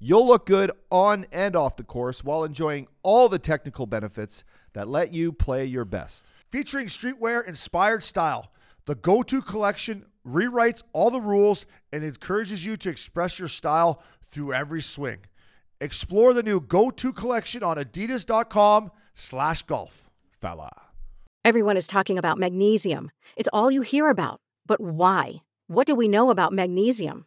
You'll look good on and off the course while enjoying all the technical benefits that let you play your best. Featuring streetwear inspired style, the Go To collection rewrites all the rules and encourages you to express your style through every swing. Explore the new Go To collection on adidas.com slash golf. Fella. Everyone is talking about magnesium. It's all you hear about. But why? What do we know about magnesium?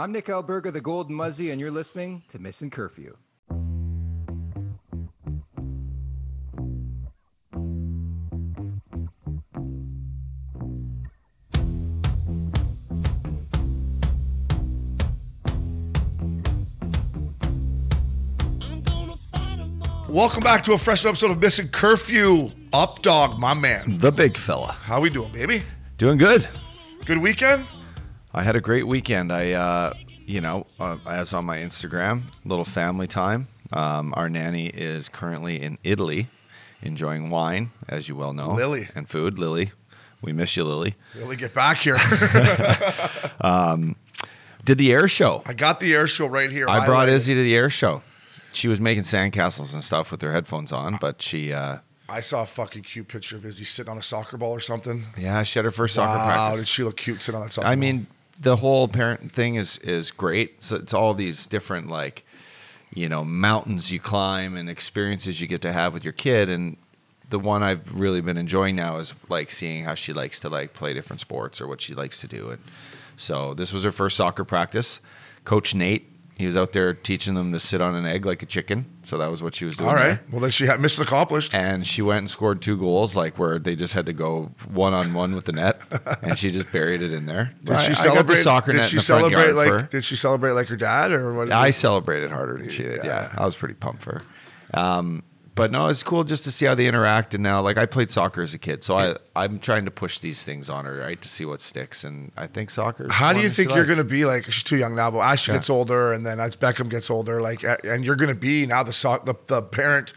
I'm Nick Alberga, the Golden Muzzy, and you're listening to Missing Curfew. Welcome back to a fresh episode of Missing Curfew. Up dog, my man. The big fella. How we doing, baby? Doing good. Good weekend? I had a great weekend. I, uh, you know, uh, as on my Instagram, little family time. Um, our nanny is currently in Italy, enjoying wine, as you well know, Lily. and food. Lily, we miss you, Lily. Lily, get back here. Did the air show? I got the air show right here. I brought. Izzy to the air show. She was making sandcastles and stuff with her headphones on, but she, uh, I saw a fucking cute picture of Izzy sitting on a soccer ball or something. yeah, she had her first soccer wow, practice. did she look cute sitting on that soccer I ball? mean, the whole parent thing is is great. So it's all these different like, you know, mountains you climb and experiences you get to have with your kid. And the one I've really been enjoying now is like seeing how she likes to like play different sports or what she likes to do. And so this was her first soccer practice. Coach Nate, he was out there teaching them to sit on an egg like a chicken. So that was what she was doing. All there right. Well, then she had mission accomplished. and she went and scored two goals, like where they just had to go one on one with the net, and she just buried it in there. Did she I- celebrate? soccer did she in the front celebrate like? her. Did she celebrate like her dad or what? I celebrated harder than she did. Yeah, I was pretty pumped for her. Um, but no, it's cool just to see how they interact. And now, like I played soccer as a kid, so I I'm trying to push these things on her, right, to see what sticks. And I think soccer. is How do you think you're going to be like? She's too young now, but as she Yeah. gets older, and then as Beckham gets older, like, and you're going to be now the, so- the the parent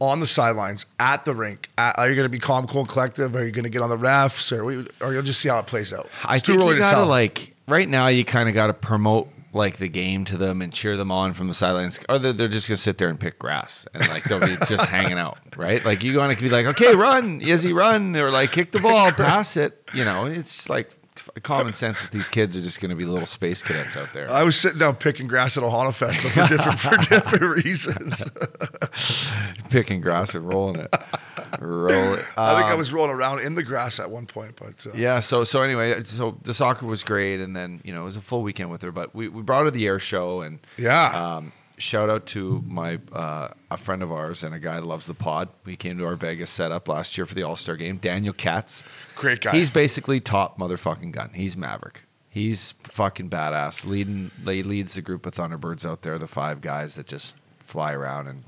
on the sidelines at the rink. At, are you going to be calm, cool, and collective? Are you going to get on the refs, or we, or you'll just see how it plays out? I It's think early you to gotta tell. like right now. You kind of got to promote like the game to them and cheer them on from the sidelines, or they're, they're just gonna sit there and pick grass and like they'll be just hanging out, right? Like you want to be like, okay, run, Izzy, run, or like kick the ball, pass it. You know, it's like common sense that these kids are just gonna be little space cadets out there. I was sitting down picking grass at Ohana Fest, but for different for different reasons. picking grass and rolling it, roll it. I think I Um, was rolling around in the grass at one point, but uh, Yeah. So so anyway, so the soccer was great, and then you know it was a full weekend with her. But we, we brought her the air show, and Yeah. Um, shout out to my uh, a friend of ours and a guy that loves the pod. We came to our Vegas setup last year for the All Star game. Daniel Katz, Great guy. He's basically top motherfucking gun. He's Maverick. He's fucking badass. Leading, he leads the group of Thunderbirds out there, the five guys that just fly around and.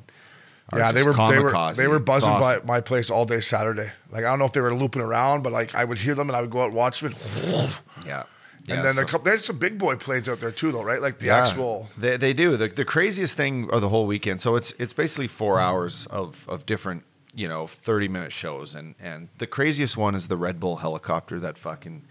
yeah, they were they were they were buzzing awesome. by my place all day Saturday. Like I don't know if they were looping around, but like I would hear them and I would go out and watch them. And, Yeah. And Yeah, then so- a couple, there's some big boy planes out there too, though, right? Like the Yeah, actual. They, they do. The, the craziest thing of the whole weekend. So it's it's basically four hours of, of different you know, 30 minute shows. And, and the craziest one is the Red Bull helicopter that fucking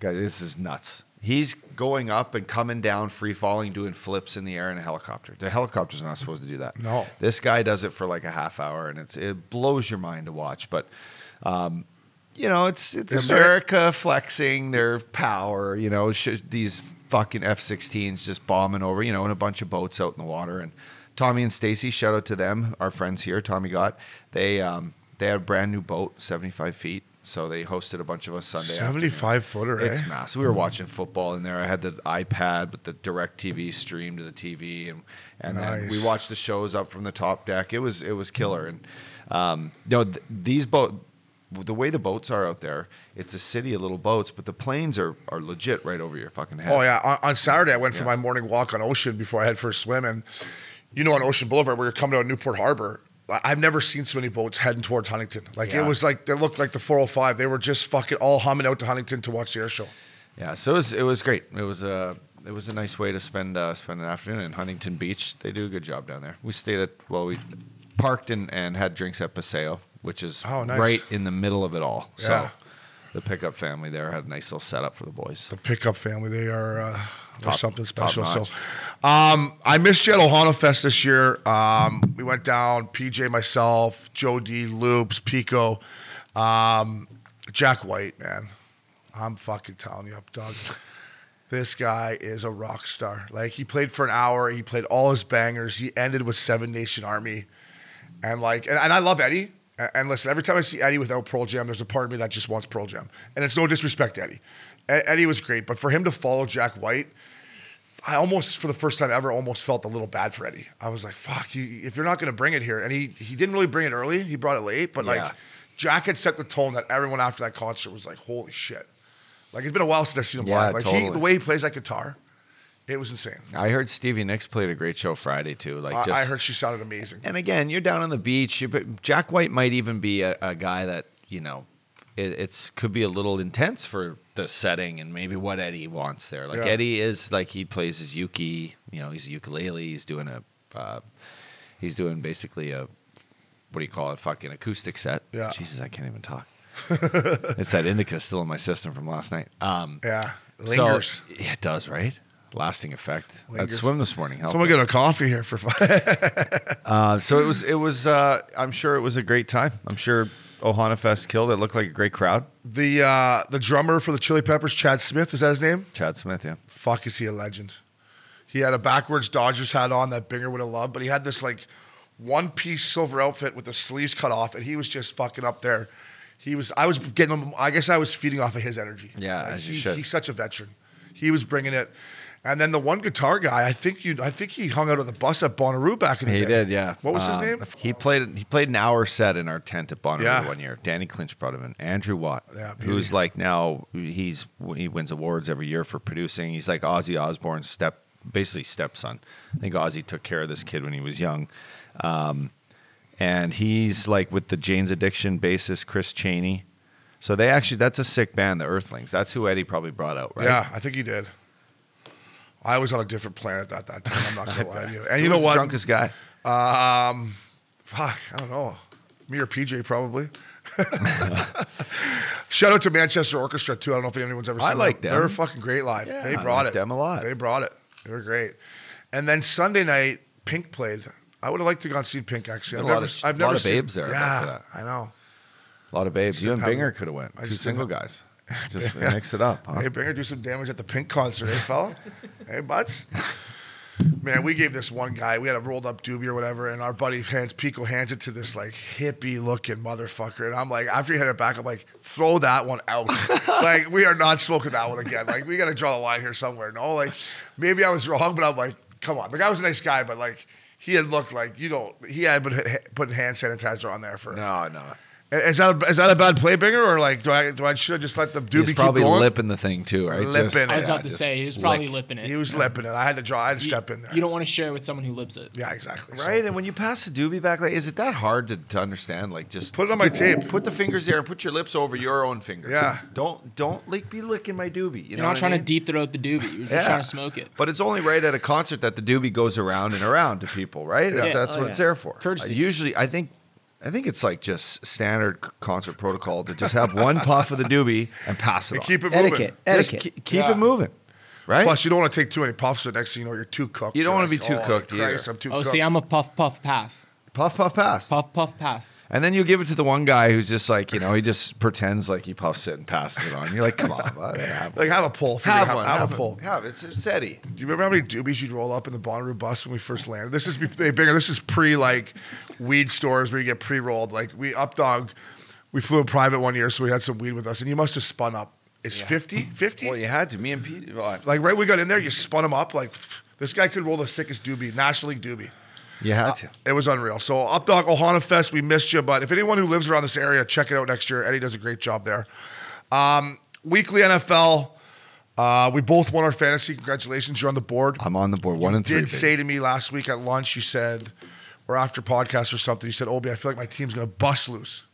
guy, this is nuts. He's going up and coming down, free falling, doing flips in the air in a helicopter. The helicopter's not supposed to do that. No. This guy does it for like a half hour and it's, it blows your mind to watch. But, um, you know, it's it's Is there- America flexing their power. You know, sh- these fucking F-16s just bombing over. You know, and a bunch of boats out in the water. And Tommy and Stacy, shout out to them, our friends here. Tommy got they um, they had a brand new boat, seventy five feet. So they hosted a bunch of us Sunday. afternoon. 75 footer, eh? It's massive. We were watching football in there. I had the iPad with the DirecTV stream to the TV, and and then we watched the shows up from the top deck. It was it was killer. And um, you know th- these boat, the way the boats are out there, it's a city of little boats, but the planes are are legit right over your fucking head. Oh yeah, on, on Saturday I went for Yeah. my morning walk on Ocean before I head for a swim, and you know on Ocean Boulevard where you're coming out of Newport Harbor, I've never seen so many boats heading towards Huntington. Like Yeah. it was like they looked like the 405. They were just fucking all humming out to Huntington to watch the air show. Yeah, so it was it was great. It was a it was a nice way to spend uh, spend an afternoon in Huntington Beach. They do a good job down there. We stayed at well, we parked and, and had drinks at Paseo, which is Oh, nice. right in the middle of it all. Yeah. So the pickup family there had a nice little setup for the boys. The pickup family, they are uh, Top- something special. So, um, I missed you at Ohana Fest this year. Um, we went down, PJ, myself, Joe D, Loops, Pico, um, Jack White, man. I'm fucking telling you, up, dog. This guy is a rock star. Like he played for an hour, he played all his bangers. He ended with Seven Nation Army, and like, and, and I love Eddie. And listen, every time I see Eddie without Pearl Jam, there's a part of me that just wants Pearl Jam, and it's no disrespect to Eddie. Eddie was great, but for him to follow Jack White, I almost, for the first time ever, almost felt a little bad for Eddie. I was like, "Fuck, you, if you're not going to bring it here," and he he didn't really bring it early. He brought it late, but Yeah. like Jack had set the tone that everyone after that concert was like, "Holy shit!" Like it's been a while since I've seen him Yeah, live. Like he, the way he plays that guitar, it was insane. I heard Stevie Nicks played a great show Friday too. Like I, just I heard she sounded amazing. And again, you're down on the beach. You, Jack White might even be a, a guy that you know, it, it's could be a little intense for the setting and maybe what Eddie wants there. Like Yeah. Eddie is like he plays his uki. You know, he's a ukulele. He's doing a, uh, he's doing basically a, what do you call it? Fucking acoustic set. Yeah. Jesus, I can't even talk. it's that indica still in my system from last night. Um, Yeah, lingers. yeah, it does, right? Lasting effect. Lingers. swim this morning. Someone me. get a coffee here for fun. Uh, so it was. It was. Uh, I'm sure it was a great time. I'm sure Ohana Fest killed. It looked like a great crowd. the uh, the drummer for the Chili Peppers, Chad Smith, is that his name? Chad Smith, yeah. Fuck, is he a legend? He had a backwards Dodgers hat on that Binger would have loved, but he had this like one piece silver outfit with the sleeves cut off, and he was just fucking up there. He was. I was getting him. I guess I was feeding off of his energy. Yeah, Like, he, should. He's such a veteran. He was bringing it. And then the one guitar guy, I think you, I think he hung out at the bus at Bonnaroo back in the He day. He did, yeah. What was his Um, name? He played. He played an hour set in our tent at Bonnaroo Yeah. one year. Danny Clinch brought him in. Andrew Watt, Yeah, who's like now he's he wins awards every year for producing. He's like Ozzy Osbourne's step, basically stepson. I think Ozzy took care of this kid when he was young. Um, and he's like with the Jane's Addiction bassist Chris Chaney. So they actually that's a sick band, the Earthlings. That's who Eddie probably brought out, right? Yeah, I think he did. I was on a different planet at that time. I'm not gonna lie to you. And Who you know was the what? drunkest guy. Um, fuck, I don't know. Me or PJ probably. Shout out to Manchester Orchestra too. I don't know if anyone's ever I seen like them. them. They're fucking great live. Yeah, they I brought like it. them a lot. They brought it. They were great. And then Sunday night, Pink played. I would have liked to gone see Pink actually. I've a lot never, of- I've lot never of seen- babes there, I Yeah. I know. A lot of babes. You and Binger could have went. Two single guys. Just mix it up. Huh? Hey, Binger, do some damage at the Pink concert, eh, fella? hey, butts. Man, we gave this one guy, we had a rolled up doobie or whatever, and our buddy hands Pico hands it to this like hippie looking motherfucker. And I'm like, after he had it back, I'm like, throw that one out. like, we are not smoking that one again. Like, we gotta draw the line here somewhere. No, like maybe I was wrong, but I'm like, come on. The guy was a nice guy, but like he had looked like you know he had been putting hand sanitizer on there for. No, no. Is that a, is that a bad play, Binger, or like do I do I should have just let the doobie He's keep probably going? lipping the thing too, right? Lipping it. I was Yeah, about to say he was probably lipping it. He was lipping it. I had to draw. I had to You- step in there. You don't want to share with someone who lips it. Yeah, exactly. So- Right, and when you pass the doobie back, like, is it that hard to, to understand? Like, just Put it on my tape. Put the fingers there and put your lips over your own fingers. Yeah. Don't don't like be licking my doobie. You You're know not what I trying mean? to deep throat the doobie. You're just Yeah. trying to smoke it. But it's only right at a concert that the doobie goes around and around to people, right? Yeah. That's Oh, what yeah. it's there for. Courtesy. Usually, I think I think it's like just standard concert protocol to just have one puff of the doobie and pass it And on. keep it moving. Etiquette. Just Etiquette. ke- keep Yeah. it moving, right? Plus, you don't want to take too many puffs. So next thing you know, you're too cooked. You don't wanna be too "Oh, cooked Christ, either." I'm too Oh, cooked. see, I'm a puff puff pass. puff, puff, pass. Puff puff pass. And then you give it to the one guy who's just like, you know, he just pretends like he puffs it and passes it on. You're like, come on, bud, have, like have a pull. Figure have out- one. Have, Have, a pull. Have it's it's Eddie. Do you remember how many doobies you'd roll up in the Bonnaroo bus when we first landed? This is be- bigger. This is pre like weed stores where you get pre rolled. Like we up dog, we flew in private one year, so we had some weed with us, and you must have spun up. It's 50? 50? Well, you had to. Me and Pete. well, Like right when we got in there, you spun him up. Like this guy could roll the sickest doobie, National League doobie. you had to. It was unreal. So up dog Ohana Fest, we missed you, but if anyone who lives around this area, check it out next year. Eddie does a great job there. Um, weekly NFL. Uh, we both won our fantasy. Congratulations, you're on the board. I'm on the board. One and three. did baby. say to me last week at lunch, you said, or after podcast or something, you said, Obie, I feel like my team's going to bust loose.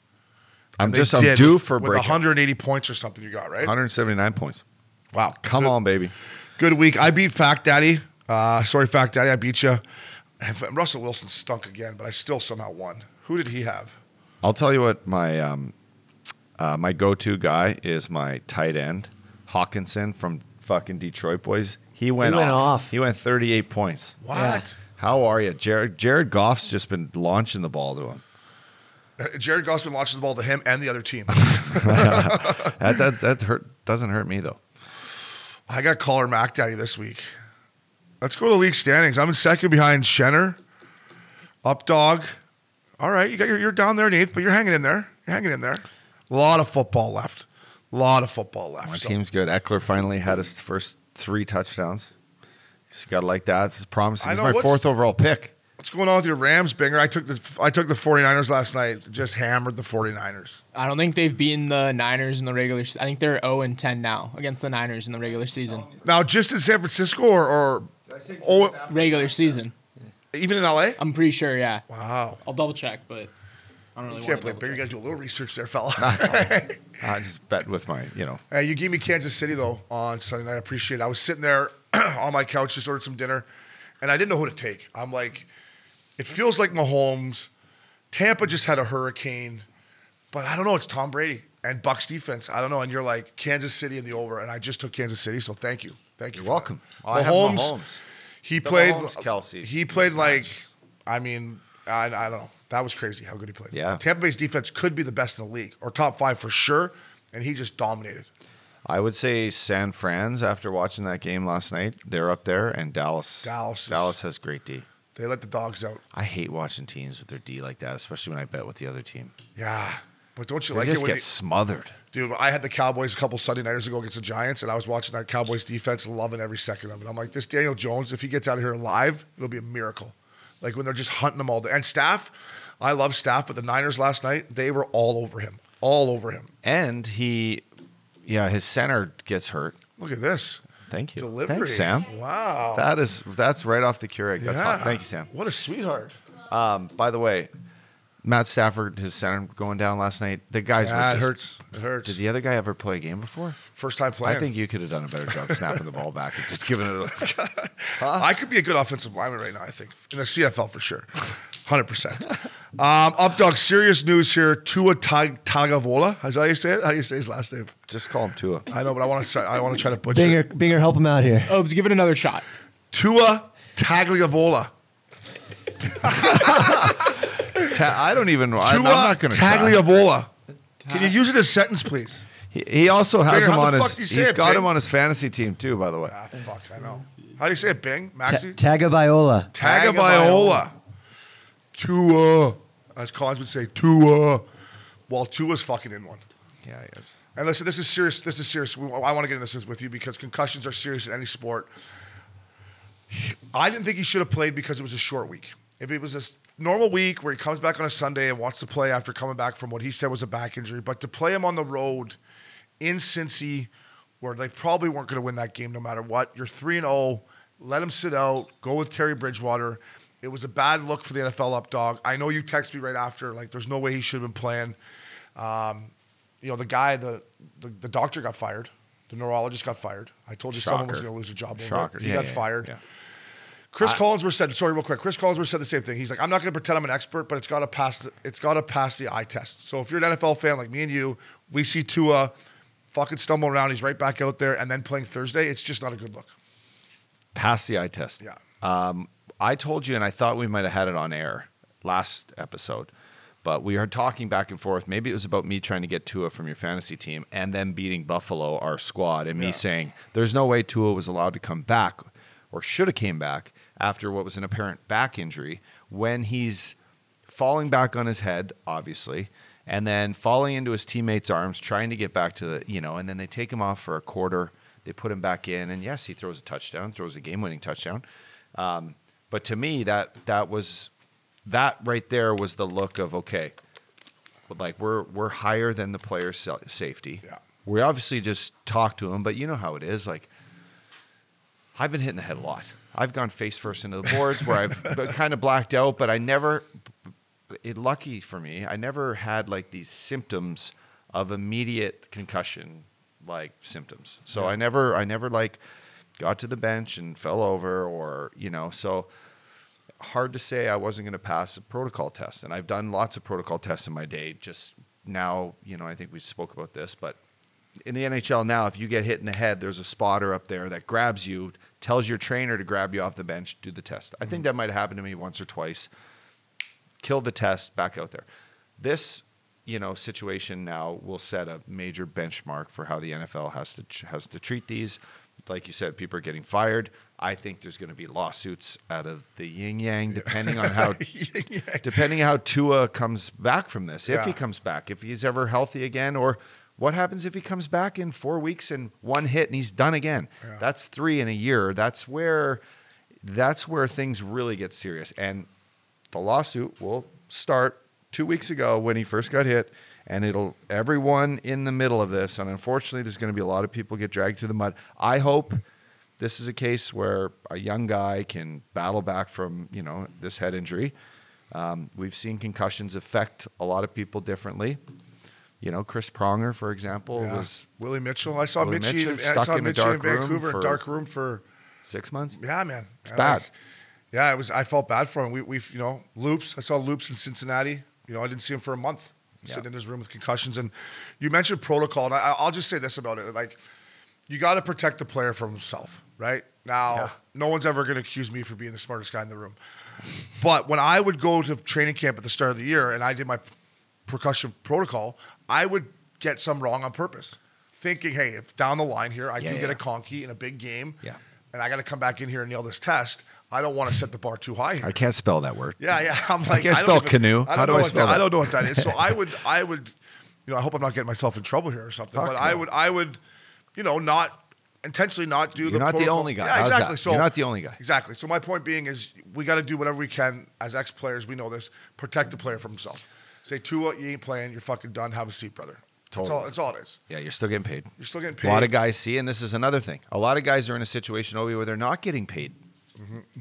I'm just I'm did due with- for a with break. 180 points or something you got, right? 179 points. Wow. Come Good- on, baby. Good week. I beat Fact Daddy. Uh, sorry, Fact Daddy, I beat you. Russell Wilson stunk again, but I still somehow won. Who did he have? I'll tell you what my um, uh, my go-to guy is my tight end Hockenson from fucking Detroit boys. He went, went off. off. He went 38 points. What? Yeah. How are you, Jared? Jared Goff's just been launching the ball to him. Uh, Jared Goff's been launching the ball to him and the other team. That that, that hurt doesn't hurt me though. I got caller Mac Daddy this week. Let's go to the league standings. I'm in second behind Shenner. Up dog. All right, you got your, you're down there in eighth, but you're hanging in there. You're hanging in there. A lot of football left. A lot of football left. My So- team's good. Ekeler finally had his first three touchdowns. He's got to like that. It's promising. I He's know, my what's- fourth overall pick. What's going on with your Rams, Binger? I took the I took the 49ers last night. Just hammered the 49ers. I don't think they've beaten the Niners in the regular. se- I think they're 0 and 10 now against the Niners in the regular season. Now, just in San Francisco or, or oh, Regular season. even in LA? I'm pretty sure. Yeah. Wow. I'll double check, but I don't really You can't want play to. Binger. You got to do a little research there, fella. I just bet with my, you know, Uh, you gave me Kansas City though on Sunday night. I appreciate it. I was sitting there on my couch, just ordered some dinner, and I didn't know who to take. I'm like, it feels like Mahomes. Tampa just had a hurricane, but I don't know. It's Tom Brady and Bucks defense. I don't know. And you're like Kansas City in the over, and I just took Kansas City. So thank you, thank you. You're for welcome. that. I have Mahomes. He The played. Mahomes, Kelce. He played like, I mean, I, I don't know. That was crazy how good he played. Yeah. Tampa Bay's defense could be the best in the league or top five for sure, and he just dominated. I would say San Fran's after watching that game last night. They're up there, and Dallas. Dallas is- Dallas has great D. They let the dogs out. I hate watching teams with their D like that, especially when I bet with the other team. Yeah. But don't you They like just it when get you, smothered. dude? I had the Cowboys a couple Sunday nighters ago against the Giants, and I was watching that Cowboys defense, loving every second of it. I'm like, this Daniel Jones, if he gets out of here alive, it'll be a miracle. Like when they're just hunting them all day. And staff, I love staff, but the Niners last night, they were all over him, all over him. And he, yeah, his center gets hurt. Look at this Thank you. delivery, Thanks, Sam. Wow, That is that's right off the Keurig. That's hot. Thank you, Sam. What a sweetheart. Um, by the way, Matt Stafford, his center going down last night. The guys Yeah, were it hurts. It hurts. Did the other guy ever play a game before? First time playing. I think you could have done a better job snapping the ball back and just giving it. I could be a good offensive lineman right now. I think in the CFL for sure, hundred percent. Um, up dog, serious news here. Tua Tag- Tagavola. Is that how you say it? How do you say his last name? just call him Tua. I know, but I want to. I want to try to butcher. Binger, it. Binger, help him out here. Obes, give it another shot. Tua Tagliavola. Ta- I don't even. I, I'm not going to. Tagliavola. Can you use it as a sentence, please? He, he also has Bing, him on his. fuck do He's it, got Bing? him on his fantasy team too, by the way. Ah, fuck, I know. How do you say it, Bing? Ta- Maxi? Tagovailoa. Tagovailoa. Tua. As Collins would say, Tua. While Tua's fucking in one. Yeah, he is. And listen, this is serious. This is serious. We- I want to get into this with you because concussions are serious in any sport. I didn't think he should have played because it was a short week. If it was a normal week where he comes back on a Sunday and wants to play after coming back from what he said was a back injury, but to play him on the road in Cincy, where they probably weren't going to win that game no matter what, you're three and zero. Let him sit out. Go with Teddy Bridgewater. It was a bad look for the NFL up dog. I know you texted me right after, like, there's no way he should have been playing. Um, you know, the guy, the, the the doctor got fired. The neurologist got fired. I told you someone was going to lose a job Shocker. He Yeah, got yeah, fired. yeah. Chris Collinsworth said, sorry, real quick. Chris Collinsworth said the same thing. He's like, I'm not going to pretend I'm an expert, but it's got to pass. The, it's got to pass the eye test. So if you're an NFL fan like me and you, we see Tua fucking stumble around. He's right back out there, and then playing Thursday. It's just not a good look. Pass the eye test. Yeah. Um, I told you, and I thought we might have had it on air last episode, but we were talking back and forth. Maybe it was about me trying to get Tua from your fantasy team and then beating Buffalo, our squad, and me Yeah. saying there's no way Tua was allowed to come back or should have came back after what was an apparent back injury when he's falling back on his head, obviously, and then falling into his teammates' arms, trying to get back to the, you know, and then they take him off for a quarter. They put him back in, and yes, he throws a touchdown, throws a game-winning touchdown. Um, but to me, that that was that right there was the look of okay, like we're we're higher than the player's safety. Yeah. We obviously just talked to him, but you know how it is. Like I've been hitting the head a lot. I've gone face first into the boards where I've kind of blacked out, but I never. It lucky for me, I never had like these symptoms of immediate concussion like symptoms. So I never, I never like got to the bench and fell over or you know. So hard to say I wasn't going to pass a protocol test, and I've done lots of protocol tests in my day. Just now, you know, I think we spoke about this, but in the NHL now, if you get hit in the head, there's a spotter up there that grabs you, tells your trainer to grab you off the bench, do the test. I think mm-hmm. that might have happened to me once or twice. Killed the test, back out there. This, you know, situation now will set a major benchmark for how the NFL has to has to treat these. Like you said, people are getting fired. I think there's going to be lawsuits out of the yin yang, depending on how depending how Tua comes back from this, if he comes back, if he's ever healthy again, or what happens if he comes back in four weeks and one hit and he's done again? That's three in a year. That's where that's where things really get serious. And the lawsuit will start two weeks ago when he first got hit, and it'll everyone in the middle of this. And unfortunately, there's going to be a lot of people get dragged through the mud. I hope this is a case where a young guy can battle back from you know this head injury. Um, we've seen concussions affect a lot of people differently. You know, Chris Pronger, for example, Yeah. was Willie Mitchell. I saw Willie. Mitchell in- I stuck saw in a dark in room Vancouver, for- in dark room for. six months. Yeah, man. It's bad. yeah, it was. I felt bad for him. We, we, you know, loops. I saw loops in Cincinnati. You know, I didn't see him for a month, Yeah. sitting in his room with concussions. And you mentioned protocol, and I, I'll just say this about it: like, you got to protect the player from himself, right? Now, Yeah. no one's ever going to accuse me for being the smartest guy in the room. But when I would go to training camp at the start of the year and I did my percussion protocol, I would get some wrong on purpose, thinking, hey, if down the line here I Yeah, do get a conky in a big game, Yeah. and I got to come back in here and nail this test, I don't want to set the bar too high here. I can't spell that word. Yeah, yeah. I'm like, can't I spell even- canoe. I How do know I what spell that, I don't know what that is. So I would, I would, you know, I hope I'm not getting myself in trouble here or something. Fuck but I would, I would, you know, not intentionally not do You're the. not the only guy. Yeah, exactly. So You're not the only guy. Exactly. So my point being is, we got to do whatever we can as ex players. We know this. Protect the player from himself. Say Tua, you ain't playing. You're fucking done. Have a seat, brother. That's Totally. all. That's all it is. Yeah, you're still getting paid. You're still getting paid. A lot of guys see, and this is another thing. A lot of guys are in a situation, Obi, where they're not getting paid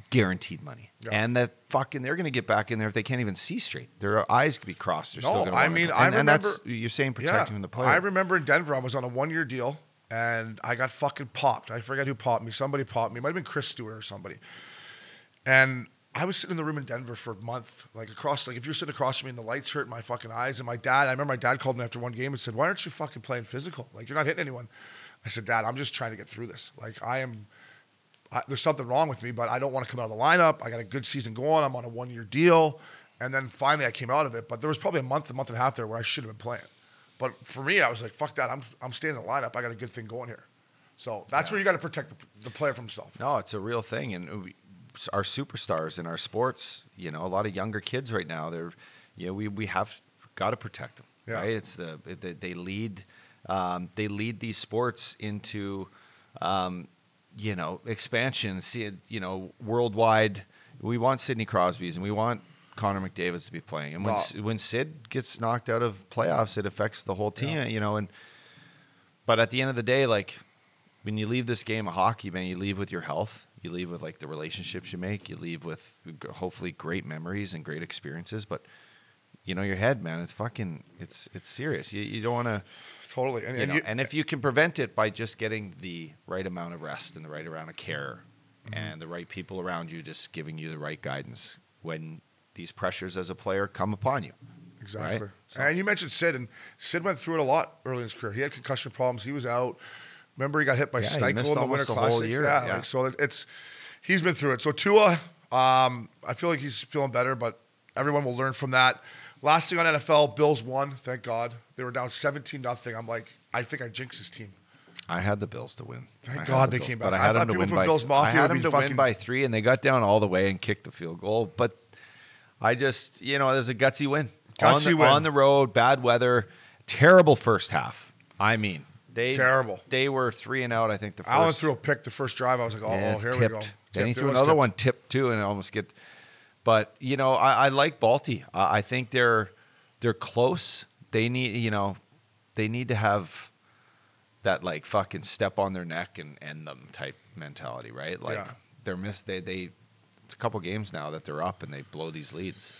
guaranteed money, Mm-hmm. Yeah. and that fucking they're going to get back in there if they can't even see straight. Their eyes could be crossed. They're No, I mean. I and, and that's you're saying protecting the player. I remember in Denver, I was on a one year deal and I got fucking popped. I forget who popped me. Somebody popped me. It might have been Chris Stewart or somebody. And I was sitting in the room in Denver for a month, like across, like if you're sitting across from me and the lights hurt my fucking eyes. And my dad, I remember my dad called me after one game and said, Why aren't you fucking playing physical? Like you're not hitting anyone. I said, Dad, I'm just trying to get through this. Like I am, I, there's something wrong with me, but I don't want to come out of the lineup. I got a good season going. I'm on a one year deal. And then finally I came out of it. But there was probably a month, a month and a half there where I should have been playing. But for me, I was like, fuck that. I'm, I'm staying in the lineup. I got a good thing going here. So that's where you got to protect the, the player from himself. No, it's a real thing, and we, our superstars in our sports, you know, a lot of younger kids right now, they're, you know, we we have got to protect them. Yeah. Right? It's the they, they lead, um, they lead these sports into, um, you know, expansion. See it, you know, worldwide. We want Sidney Crosby's and we want Connor McDavid's to be playing. And when Well- when Sid gets knocked out of playoffs, it affects the whole team. You know, and but at the end of the day, like when you leave this game of hockey, man, you leave with your health. You leave with like the relationships you make. You leave with hopefully great memories and great experiences. But you know, your head, man, it's fucking, it's it's serious. You, you don't want to, Totally. And, you and know, you- and if you can prevent it by just getting the right amount of rest and the right amount of care, and the right people around you just giving you the right guidance when these pressures as a player come upon you. Exactly. Right? So- And you mentioned Sid, and Sid went through it a lot early in his career. He had concussion problems. He was out. Remember, he got hit by Yeah, he Steckel in the Winter the Classic. year, Yeah, yeah. like, so it's he's been through it. So Tua, um, I feel like he's feeling better, but everyone will learn from that. Last thing on NFL, Bills won. Thank God they were down seventeen nothing. I'm like, I think I jinxed this team. I had the Bills to win. Thank I God the they Bills, came but back. I I had them to win from by. Bills Mafia I had them to fucking- win by three, and they got down all the way and kicked the field goal. But I just, you know, there's a gutsy win. on the, win. on the road, bad weather, terrible first half. I mean, they Terrible. They were three and out. I think the first. Allen threw a pick the first drive. I was like, oh, Yeah, here we tipped. go. Then he threw another tipped. one tipped too, and it almost get. But you know, I, I like Balti. I, I think they're they're close. They need you know, they need to have that like fucking step on their neck and end them type mentality, right? Like Yeah. they're missed. They they. It's a couple games now that they're up and they blow these leads.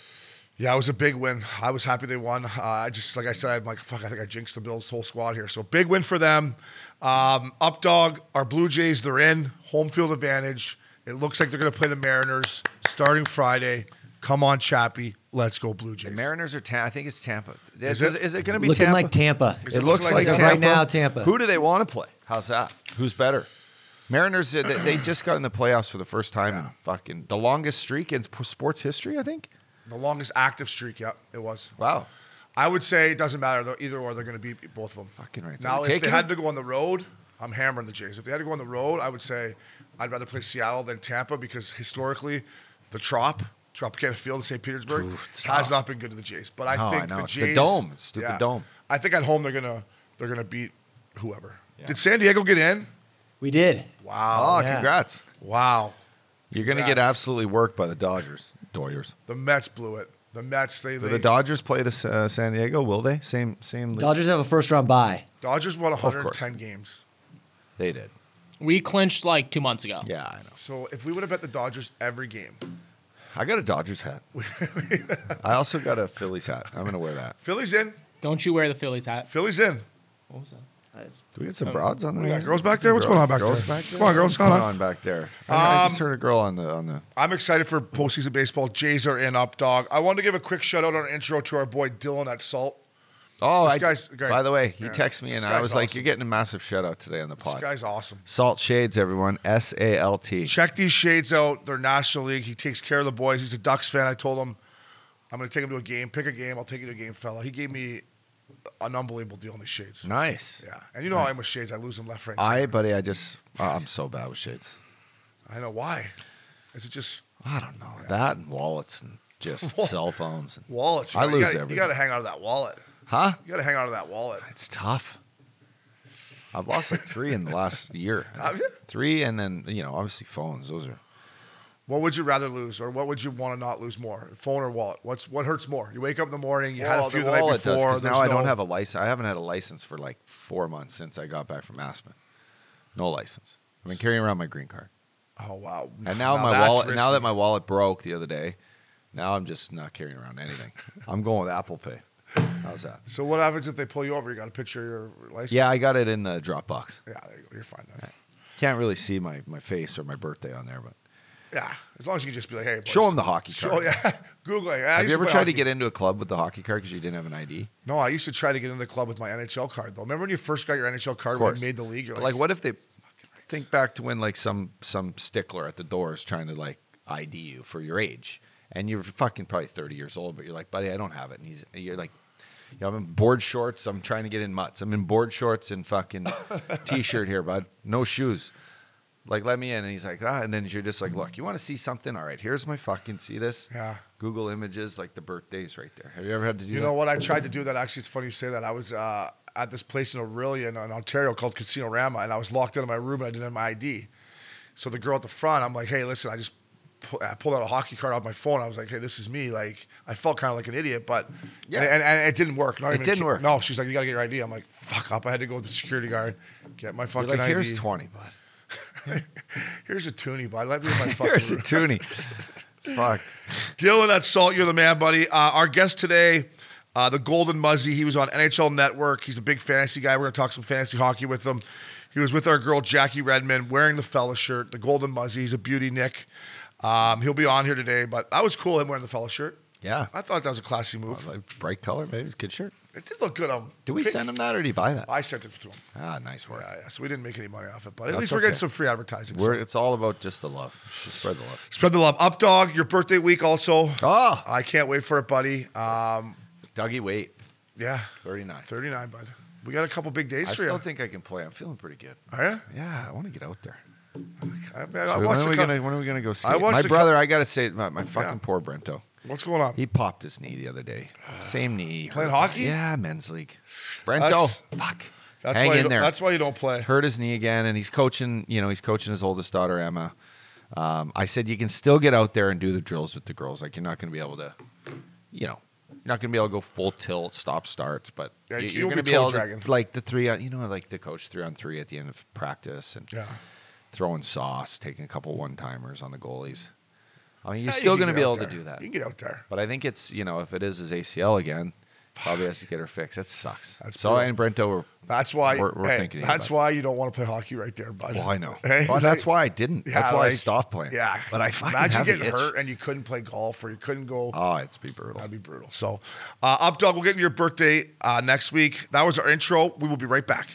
Yeah, it was a big win. I was happy they won. Uh, I just, like I said, I'm like, fuck, I think I jinxed the Bills' whole squad here. So big win for them. Um, up dog, our Blue Jays, they're in. Home field advantage. It looks like they're going to play the Mariners starting Friday. Come on, Chappie. Let's go, Blue Jays. The Mariners are. Ta- I think it's Tampa. Is Is, it? is it going to be Looking Tampa? like Tampa. It, it looks like like Tampa. right now, Tampa. Who do they want to play? How's that? Who's better? Mariners. They, they just got in the playoffs for the first time in fucking the longest streak in sports history. I think. The longest active streak, yeah, it was. Wow. I would say it doesn't matter. though, Either or, they're going to beat both of them. Fucking right. So Now, if they taking had to go on the road, I'm hammering the Jays. If they had to go on the road, I would say I'd rather play Seattle than Tampa because historically, the Trop, Tropicana Field in St. Petersburg, Ooh, has not been good to the Jays. But I No, think know. the It's the Jays, dome. It's stupid dome. I think at home they're gonna they're gonna beat whoever. Did San Diego get in? We did. Wow, Oh, yeah. congrats! wow. You're going to get absolutely worked by the Dodgers. Doyers. The Mets blew it. The Mets they, Do they the Dodgers play the uh, San Diego? Will they? Same same. league? Dodgers have a first round bye. Dodgers won 110 games. They did. We clinched like two months ago. Yeah, I know. So if we would have bet the Dodgers every game, I got a Dodgers hat. I also got a Phillies hat. I'm going to wear that. Phillies in. Don't you wear the Phillies hat? Phillies in. What was that? Do we get some broads on What do there? got, girls back there? What's going on back girls there? Back there? Come on, girls, What's come going on. on back there? I, I just Um, heard a girl on the on the. I'm excited for postseason baseball. Jays are in up, dog. I wanted to give a quick shout out on our intro to our boy Dylan at Salt. Oh, This I, guy's great. by the way, he Yeah. texted me This and I guy's was like, awesome. "You're getting a massive shout out today on the This pod." guy's awesome. Salt Shades, everyone. S A L T. Check these shades out. They're National League. He takes care of the boys. He's a Ducks fan. I told him I'm going to take him to a game. Pick a game. I'll take you to a game, fella. He gave me an unbelievable deal on these shades. Nice. Yeah, and you know how I am with shades. I lose them left, right, I, center. buddy, I just, oh, I'm so bad with shades. I know why. Is it just I don't know that and wallets and just cell phones. And, wallets? You I gotta- lose you gotta, everything. You got to hang out of that wallet. Huh? You got to hang out of that wallet. It's tough. I've lost like three in the last year. Have you? Three, and then you know, obviously phones. Those are What would you rather lose, or what would you want to not lose more, phone or wallet? What's what hurts more? You wake up in the morning, you had a few the the, night before. does, now there's I don't have a license. I haven't had a license for like four months since I got back from Aspen. No license. I've been carrying around my green card, Oh wow! and now, my that's wallet. Now that my wallet broke the other day, now I'm just not carrying around anything. I'm going with Apple Pay. How's that? So what happens if they pull you over? You got a picture of your license. Yeah, I got it in the Dropbox. yeah. There you go. You're fine. Then. Can't really see my, my face or my birthday on there, but Yeah, as long as you can just be like, hey, boys. show them the hockey Show, card. yeah, Google it. I Have you ever tried hockey. to get into a club with the hockey card because you didn't have an ID? No, I used to try to get into the club with my NHL card though. Remember when you first got your NHL card when you made the league? Like, like, what if they think back to when like some some stickler at the door is trying to like ID you for your age, and you're fucking probably thirty years old, but you're like, buddy, I don't have it, and he's you're like. You know, I'm in board shorts. I'm trying to get in mutts. I'm in board shorts and fucking t-shirt here, bud. No shoes. Like, let me in. And he's like, ah. And then you're just like, look, you want to see something? All right, here's my fucking. See this? Yeah. Google Images, like the birthdays right there. Have you ever had to do You that? know what? I tried to do that. Actually, it's funny you say that. I was uh, at this place in Orillia in, in Ontario called Casino Rama, and I was locked in my room and I didn't have my ID. So the girl at the front, I'm like, hey, listen, I just I pulled out a hockey card off my phone. I was like, hey, this is me. Like, I felt kind of like an idiot, but Yeah. and, and, and it didn't work. Not It didn't work. No, she's like, you gotta get your ID. I'm like, fuck up. I had to go with the security guard, get my You're fucking like, ID. here's twenty, bud. Here's a toonie, bud. Let me in my fucking Here's a toonie. Fuck. Dylan at Salt, you're the man, buddy. Uh, our guest today, uh, the Golden Muzzy. He was on NHL Network. He's a big fantasy guy. We're going to talk some fantasy hockey with him. He was with our girl Jackie Redmond, wearing the fella shirt, the golden muzzy. He's a beauty, Nick. Um, he'll be on here today, but that was cool him wearing the fellow shirt. Yeah. I thought that was a classy move. Like bright color, maybe it's a good shirt. It did look good on him. Did we send him that or did he buy that? I sent it to him. Ah, nice work. Yeah, yeah. So we didn't make any money off it, but at That's least we're getting some free advertising. We're, so. it's all about just the love. Just spread the love. Spread the love. Up dog, your birthday week also. Oh, I can't wait for it, buddy. Um, Dougie, wait. yeah, 39. 39, bud. We got a couple big days I for you. I still think I can play. I'm feeling pretty good. Are you? Yeah, I want to get out there. I, I, I So when, are we gonna, when are we gonna go see? I My brother, I gotta say, my, my fucking Yeah. poor Brento. What's going on? He popped his knee the other day. Same knee. Playing hockey? Yeah, men's league. Brento, That's- fuck. That's Hang why in there. That's why you don't play. hurt his knee again, and he's coaching. You know, he's coaching his oldest daughter Emma. Um, I said you can still get out there and do the drills with the girls. Like you're not going to be able to, you know, you're not going to be able to go full tilt, stop starts, but Yeah, you- you're going to be able to like the three on. You know, like the coach three on three at the end of practice and Yeah. Throwing sauce, taking a couple one timers on the goalies. I mean, you're Yeah, still can going to be able there. to do that. You can get out there. But I think it's you know if it is his ACL again, probably has to get her fixed. That sucks. That's so brutal. and Brento were. That's why. We're- we're hey, thinking that's why you don't want to play hockey right there, bud. Well, I know. Hey, well, that's why I didn't. Yeah, that's why I stopped playing. Yeah, but I fucking imagine getting hurt and you couldn't play golf or you couldn't go. Oh, it's be brutal. That'd be brutal. So, uh, up dog, we'll get into your birthday uh, next week. That was our intro. We will be right back.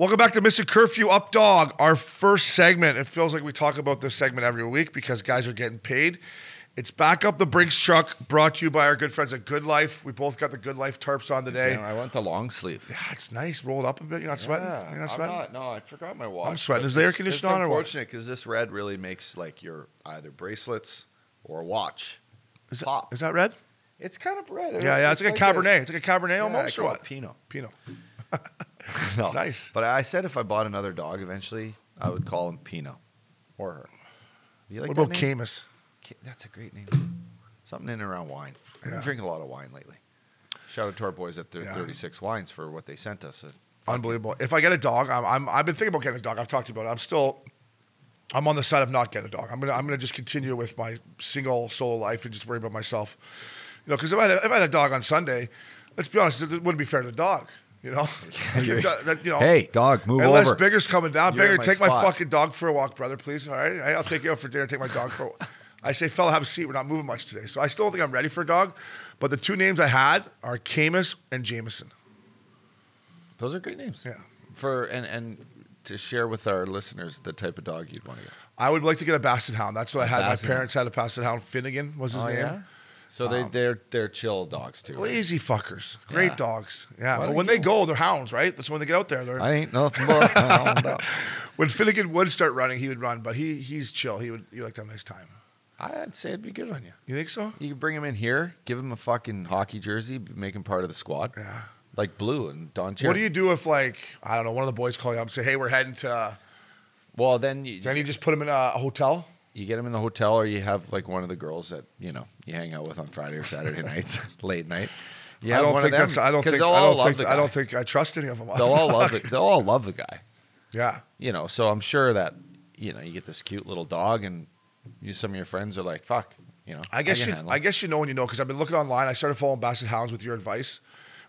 Welcome back to Missing Curfew Up Dog, our first segment. It feels like we talk about this segment every week because guys are getting paid. It's back up the Brinks truck, brought to you by our good friends at Good Life. We both got the Good Life tarps on today. Damn, I want the long sleeve. Yeah, it's nice. rolled up a bit. You're not sweating. You're not I'm sweating. not. No, I forgot my watch. I'm sweating. Is the air it's- conditioner it's on or what? unfortunate because this red really makes like your either bracelets or watch Is, pop. that, is that red? It's kind of red. Yeah, yeah. It's, like, a Cabernet. It's like a Cabernet yeah, almost, or what? it Pinot. Pinot. No. nice. But I said if I bought another dog eventually, I would call him Pinot or her. You like what about name? Camus? That's a great name. Something in and around wine. I've been drinking a lot of wine lately. Shout out to our boys at the Yeah. 36 Wines for what they sent us. Unbelievable. If I get a dog, I'm, I'm I've been thinking about getting a dog. I've talked about it. I'm still I'm on the side of not getting a dog. I'm gonna I'm gonna just continue with my single solo life and just worry about myself. You know, because if I had if I had a dog on Sunday, let's be honest, it wouldn't be fair to the dog. You know, you know. Hey, dog, move Unless over. Binger's coming down, You're Binger, my take my fucking dog for a walk, brother, please. All right, I'll take you out for dinner. Take my dog for. a I say, fella, have a seat. We're not moving much today, so I still don't think I'm ready for a dog. But the two names I had are Camus and Jameson. Those are great names. Yeah. For and and to share with our listeners the type of dog you'd want to get. I would like to get a Basset Hound. That's what I had. Basset My parents had a Basset Hound. Finnegan was his oh, name. So they um, they're they're chill dogs too. right? Lazy fuckers. Great Yeah. dogs. Yeah. Why But when you- they go, they're hounds, right? That's when they get out there. They're, I ain't nothing but a hound dog. when Finnegan would start running, he would run, but he he's chill. He would he like to have a nice time. I'd say it'd be good on you. You think so? You could bring him in here, give him a fucking hockey jersey, make him part of the squad. Yeah. Like Blue and Don What do you do if like I don't know one of the boys call you up and say, hey, we're heading to? Well, then you, Then you just put him in a hotel. You get them in the hotel, or you have like one of the girls that you know you hang out with on Friday or Saturday nights, late night. Yeah, I don't think that's. I don't think. I don't think. the I don't think I trust any of them. They'll all love it. They'll all love the guy. Yeah. You know, so I'm sure that you know you get this cute little dog, and you some of your friends are like, "Fuck," you know. I guess can you. I guess you know when you know because I've been looking online. I started following Basset Hounds with your advice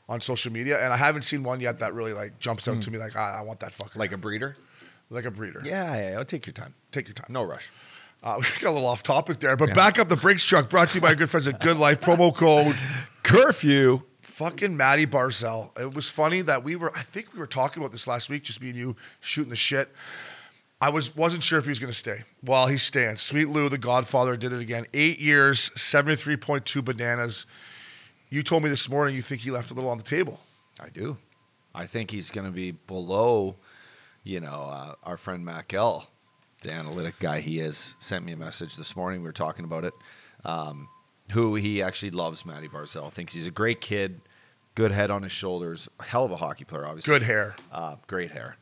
on social media, and I haven't seen one yet that really like jumps out to me like I, I want that fucker Hmm. like a breeder. like a breeder. Yeah, yeah. I'll take your time. Take your time. No rush. Uh, we got a little off topic there, but back up the Brinks truck brought to you by our good friends at Good Life. Promo code Curfew. fucking Maddie Barzal. It was funny that we were, I think we were talking about this last week, just me and you shooting the shit. I was wasn't sure if he was going to stay. Well, he's staying. Sweet Lou, the Godfather, did it again. Eight years, seventy three point two bananas. You told me this morning you think he left a little on the table. I do. I think he's going to be below, you know, uh, our friend Mac L, the analytic guy he is, sent me a message this morning. We were talking about it. Um, who he actually loves, Matty Barzal. Thinks he's a great kid, good head on his shoulders, hell of a hockey player, obviously. Good hair. Uh, great hair.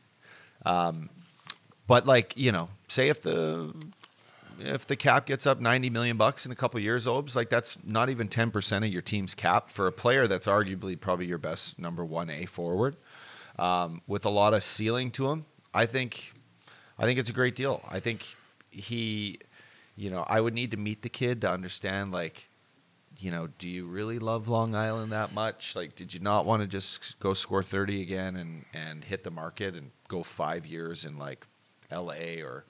Um, but like you know, say if the if the cap gets up 90 million bucks in a couple years, Obes, like that's not even 10% of your team's cap for a player that's arguably probably your best number one A forward um, with a lot of ceiling to him. I think, I think it's a great deal. I think he, you know, I would need to meet the kid to understand like, you know, do you really love Long Island that much? Like, did you not want to just go score 30 again and, and hit the market and go five years in like LA or,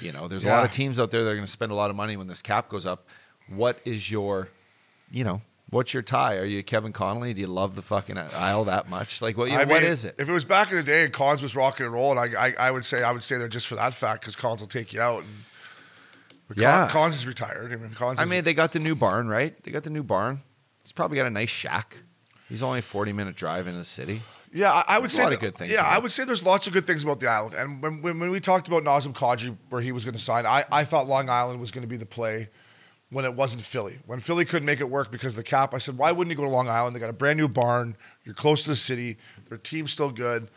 you know, there's a lot of teams out there that are going to spend a lot of money when this cap goes up. What is your, you know, what's your tie? Are you Kevin Connolly? Do you love the fucking Isle that much? Like, what, you know, mean, is it? If it was back in the day and Collins was rocking and rolling, I, I, I would say I would say they're just for that fact because Collins will take you out. And, Yeah. Collins is retired. I mean, Collins. I mean, they got the new barn, right? They got the new barn. He's probably got a nice shack. He's only a 40 minute drive in the city. Yeah, I, I would There's a say lot of good things Yeah, I would say there's lots of good things about the island. And when, when, when we talked about Nazem Kadri, where he was going to sign, I, I thought Long Island was going to be the play when it wasn't Philly. When Philly couldn't make it work because of the cap, I said, why wouldn't you go to Long Island? They got a brand new barn. You're close to the city. Their team's still good.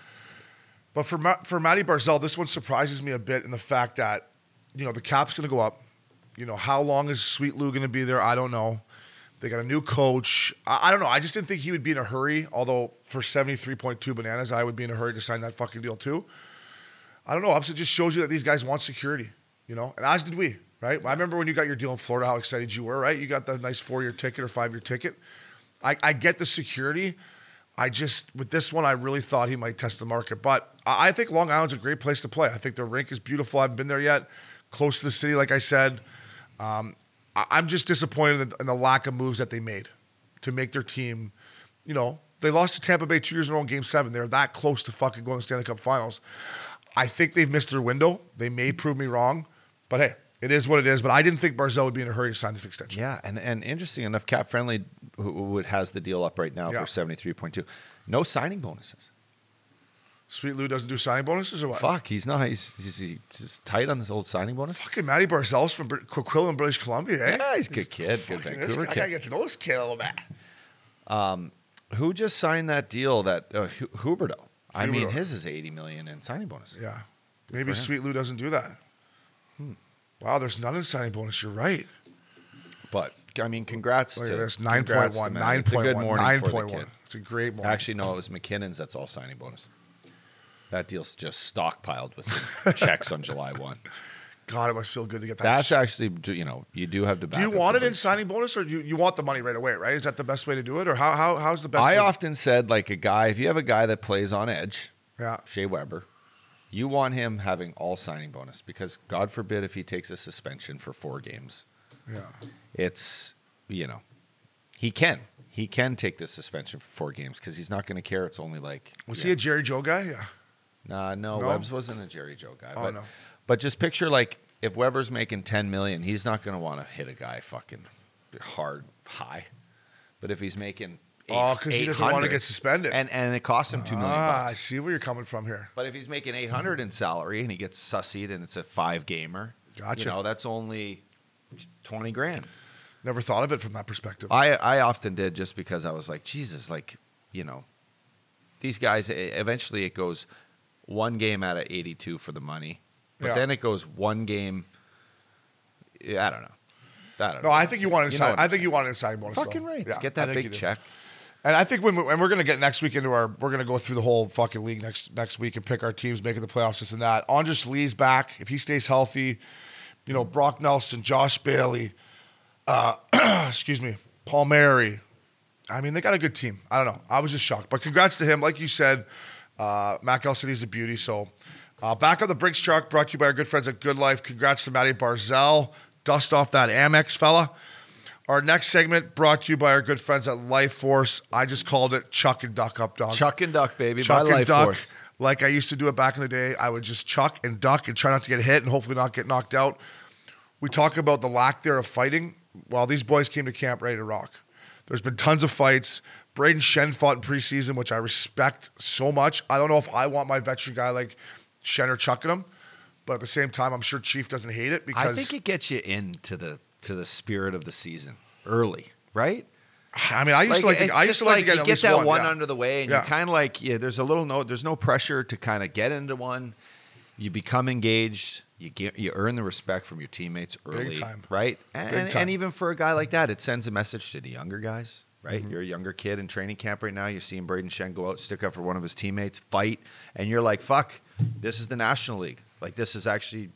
But for Ma- for Matty Barzal, this one surprises me a bit in the fact that, you know, the cap's going to go up. You know, how long is Sweet Lou going to be there? I don't know. They got a new coach. I, I don't know. I just didn't think he would be in a hurry. Although for seventy three point two bananas, I would be in a hurry to sign that fucking deal too. I don't know. Upset just shows you that these guys want security, you know, and as did we, right? I remember when you got your deal in Florida, how excited you were, right? You got that nice four year ticket or five year ticket. I, I get the security. I just with this one, I really thought he might test the market, but I, think Long Island's a great place to play. I think the rink is beautiful. I haven't been there yet. Close to the city, like I said. Um, I, I'm just disappointed in, in the lack of moves that they made to make their team. You know, they lost to Tampa Bay two years in a row in Game Seven. They're that close to fucking going to the Stanley Cup Finals. I think they've missed their window. They may prove me wrong, but hey, it is what it is. But I didn't think Barzal would be in a hurry to sign this extension. Yeah, and, and interesting enough, Cap Friendly who, has the deal up right now Yeah. for 73.2. No signing bonuses. Sweet Lou doesn't do signing bonuses or what? Fuck, he's not. He's, he's, he's tight on this old signing bonus. Fucking Matty Barzal's from Coquitlam, British Columbia, eh? Yeah, he's a good kid. Good Vancouver guy, I gotta get to know this kid a little bit. Who just signed that deal? That uh, Huberdeau. I mean, his is 80 million in signing bonus. Yeah. Maybe. Sweet Lou doesn't do that. Wow, there's in signing bonus. You're right. But I mean, congrats Look to at this. congrats 9.1. Matt. It's a good 9.1. morning for the 9.1. It's a great morning. Actually, no, it was MacKinnon's. That's all signing bonus. That deal's just stockpiled with some checks on July one. God, it must feel good to get that. That's actually, you know, you do have to. do you want it in signing bonus or do you, you want the money right away, right? Is that the best way to do it? Or how, how how's the best I often said, like a guy, if you have a guy that plays on edge, Yeah. Shea Weber, you want him having all signing bonus because God forbid if he takes a suspension for four games, Yeah. it's you know, he can he can take this suspension for four games because he's not going to care. It's only like Was yeah. he a Jerry Joe guy? Yeah. Nah, no, No? Webb's wasn't a Jerry Joe guy. Oh, but, no. but just picture like if Weber's making ten million, he's not going to want to hit a guy fucking hard high. But if he's making Oh, 'cause he doesn't wanna get suspended. and and it costs him two million Ah, I see where you're coming from here. But if he's making eight hundred in salary and he gets sussied and it's a five gamer, Gotcha. You know that's only twenty grand. Never thought of it from that perspective. I I often did just because I was like, Jesus, like you know, these guys. Eventually, it goes one game out of eighty-two for the money, but Yeah. then it goes one game. yeah, I don't know. I don't no, know. I think you want an You know inside. I think you want an inside bonus. fucking right. Yeah, Get that big do. And I think when we, and we're gonna get next week into our we're gonna go through the whole fucking league next next week and pick our teams making the playoffs, this and that. Anders Lee's back if he stays healthy. You know, Brock Nelson, Josh Bailey, uh, excuse me, Paul Mary. I mean, they got a good team. I don't know. I was just shocked, but congrats to him. Like you said, uh, Mac El City's a beauty. So, uh, back on the Brinks truck, brought to you by our good friends at Good Life. Congrats to Matty Barzal. Dust off that Amex fella. Our next segment brought to you by our good friends at Life Force. I just called it Chuck and Duck Up Dog. Chuck and duck, baby. Chuck by and Life Duck. Force. Like I used to do it back in the day. I would just chuck and duck and try not to get hit and hopefully not get knocked out. We talk about the lack there of fighting. Well, these boys came to camp ready to rock. There's been tons of fights. Brayden Schenn fought in preseason, which I respect so much. I don't know if I want my veteran guy like Schenn or chucking him, but at the same time, I'm sure Chief doesn't hate it because I think it gets you into the to the spirit of the season early, right? I mean, I used to like. To, I used just to like, to get you get that one, one, yeah. under the way, and Yeah. you kind of like yeah. There's a little no. There's no pressure to kind of get into one. You become engaged. You get you earn the respect from your teammates early, time. right? And, Big and, time. and even for a guy like that, it sends a message to the younger guys, right? Mm-hmm. You're a younger kid in training camp right now. You're seeing Brayden Schenn go out, stick up for one of his teammates, fight, and you're like, "Fuck, this is the National League. Like this is actually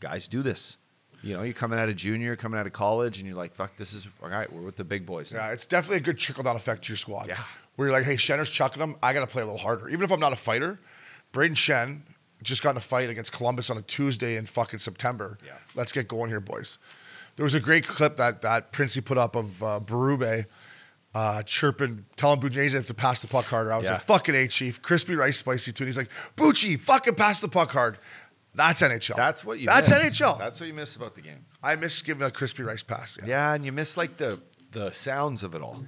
guys do this." You know, you're coming out of junior, coming out of college, and you're like, "Fuck, this is all right. We're with the big boys." now." Yeah, it's definitely a good trickle down effect to your squad. Yeah. Where you're like, hey, Shenner's chucking them. I got to play a little harder. Even if I'm not a fighter, Brayden Schenn just got in a fight against Columbus on a Tuesday in fucking September. Yeah. Let's get going here, boys. There was a great clip that, that Princey put up of uh, Berube uh, chirping, telling have to pass the puck harder. I was Yeah. like, fucking A, Chief. Crispy Rice Spicy too. And he's like, Bucci, fucking pass the puck hard. That's NHL. That's what you. That's miss. NHL. That's what you miss about the game. I miss giving a crispy rice pass. Yeah. Yeah, and you miss like the the sounds of it all.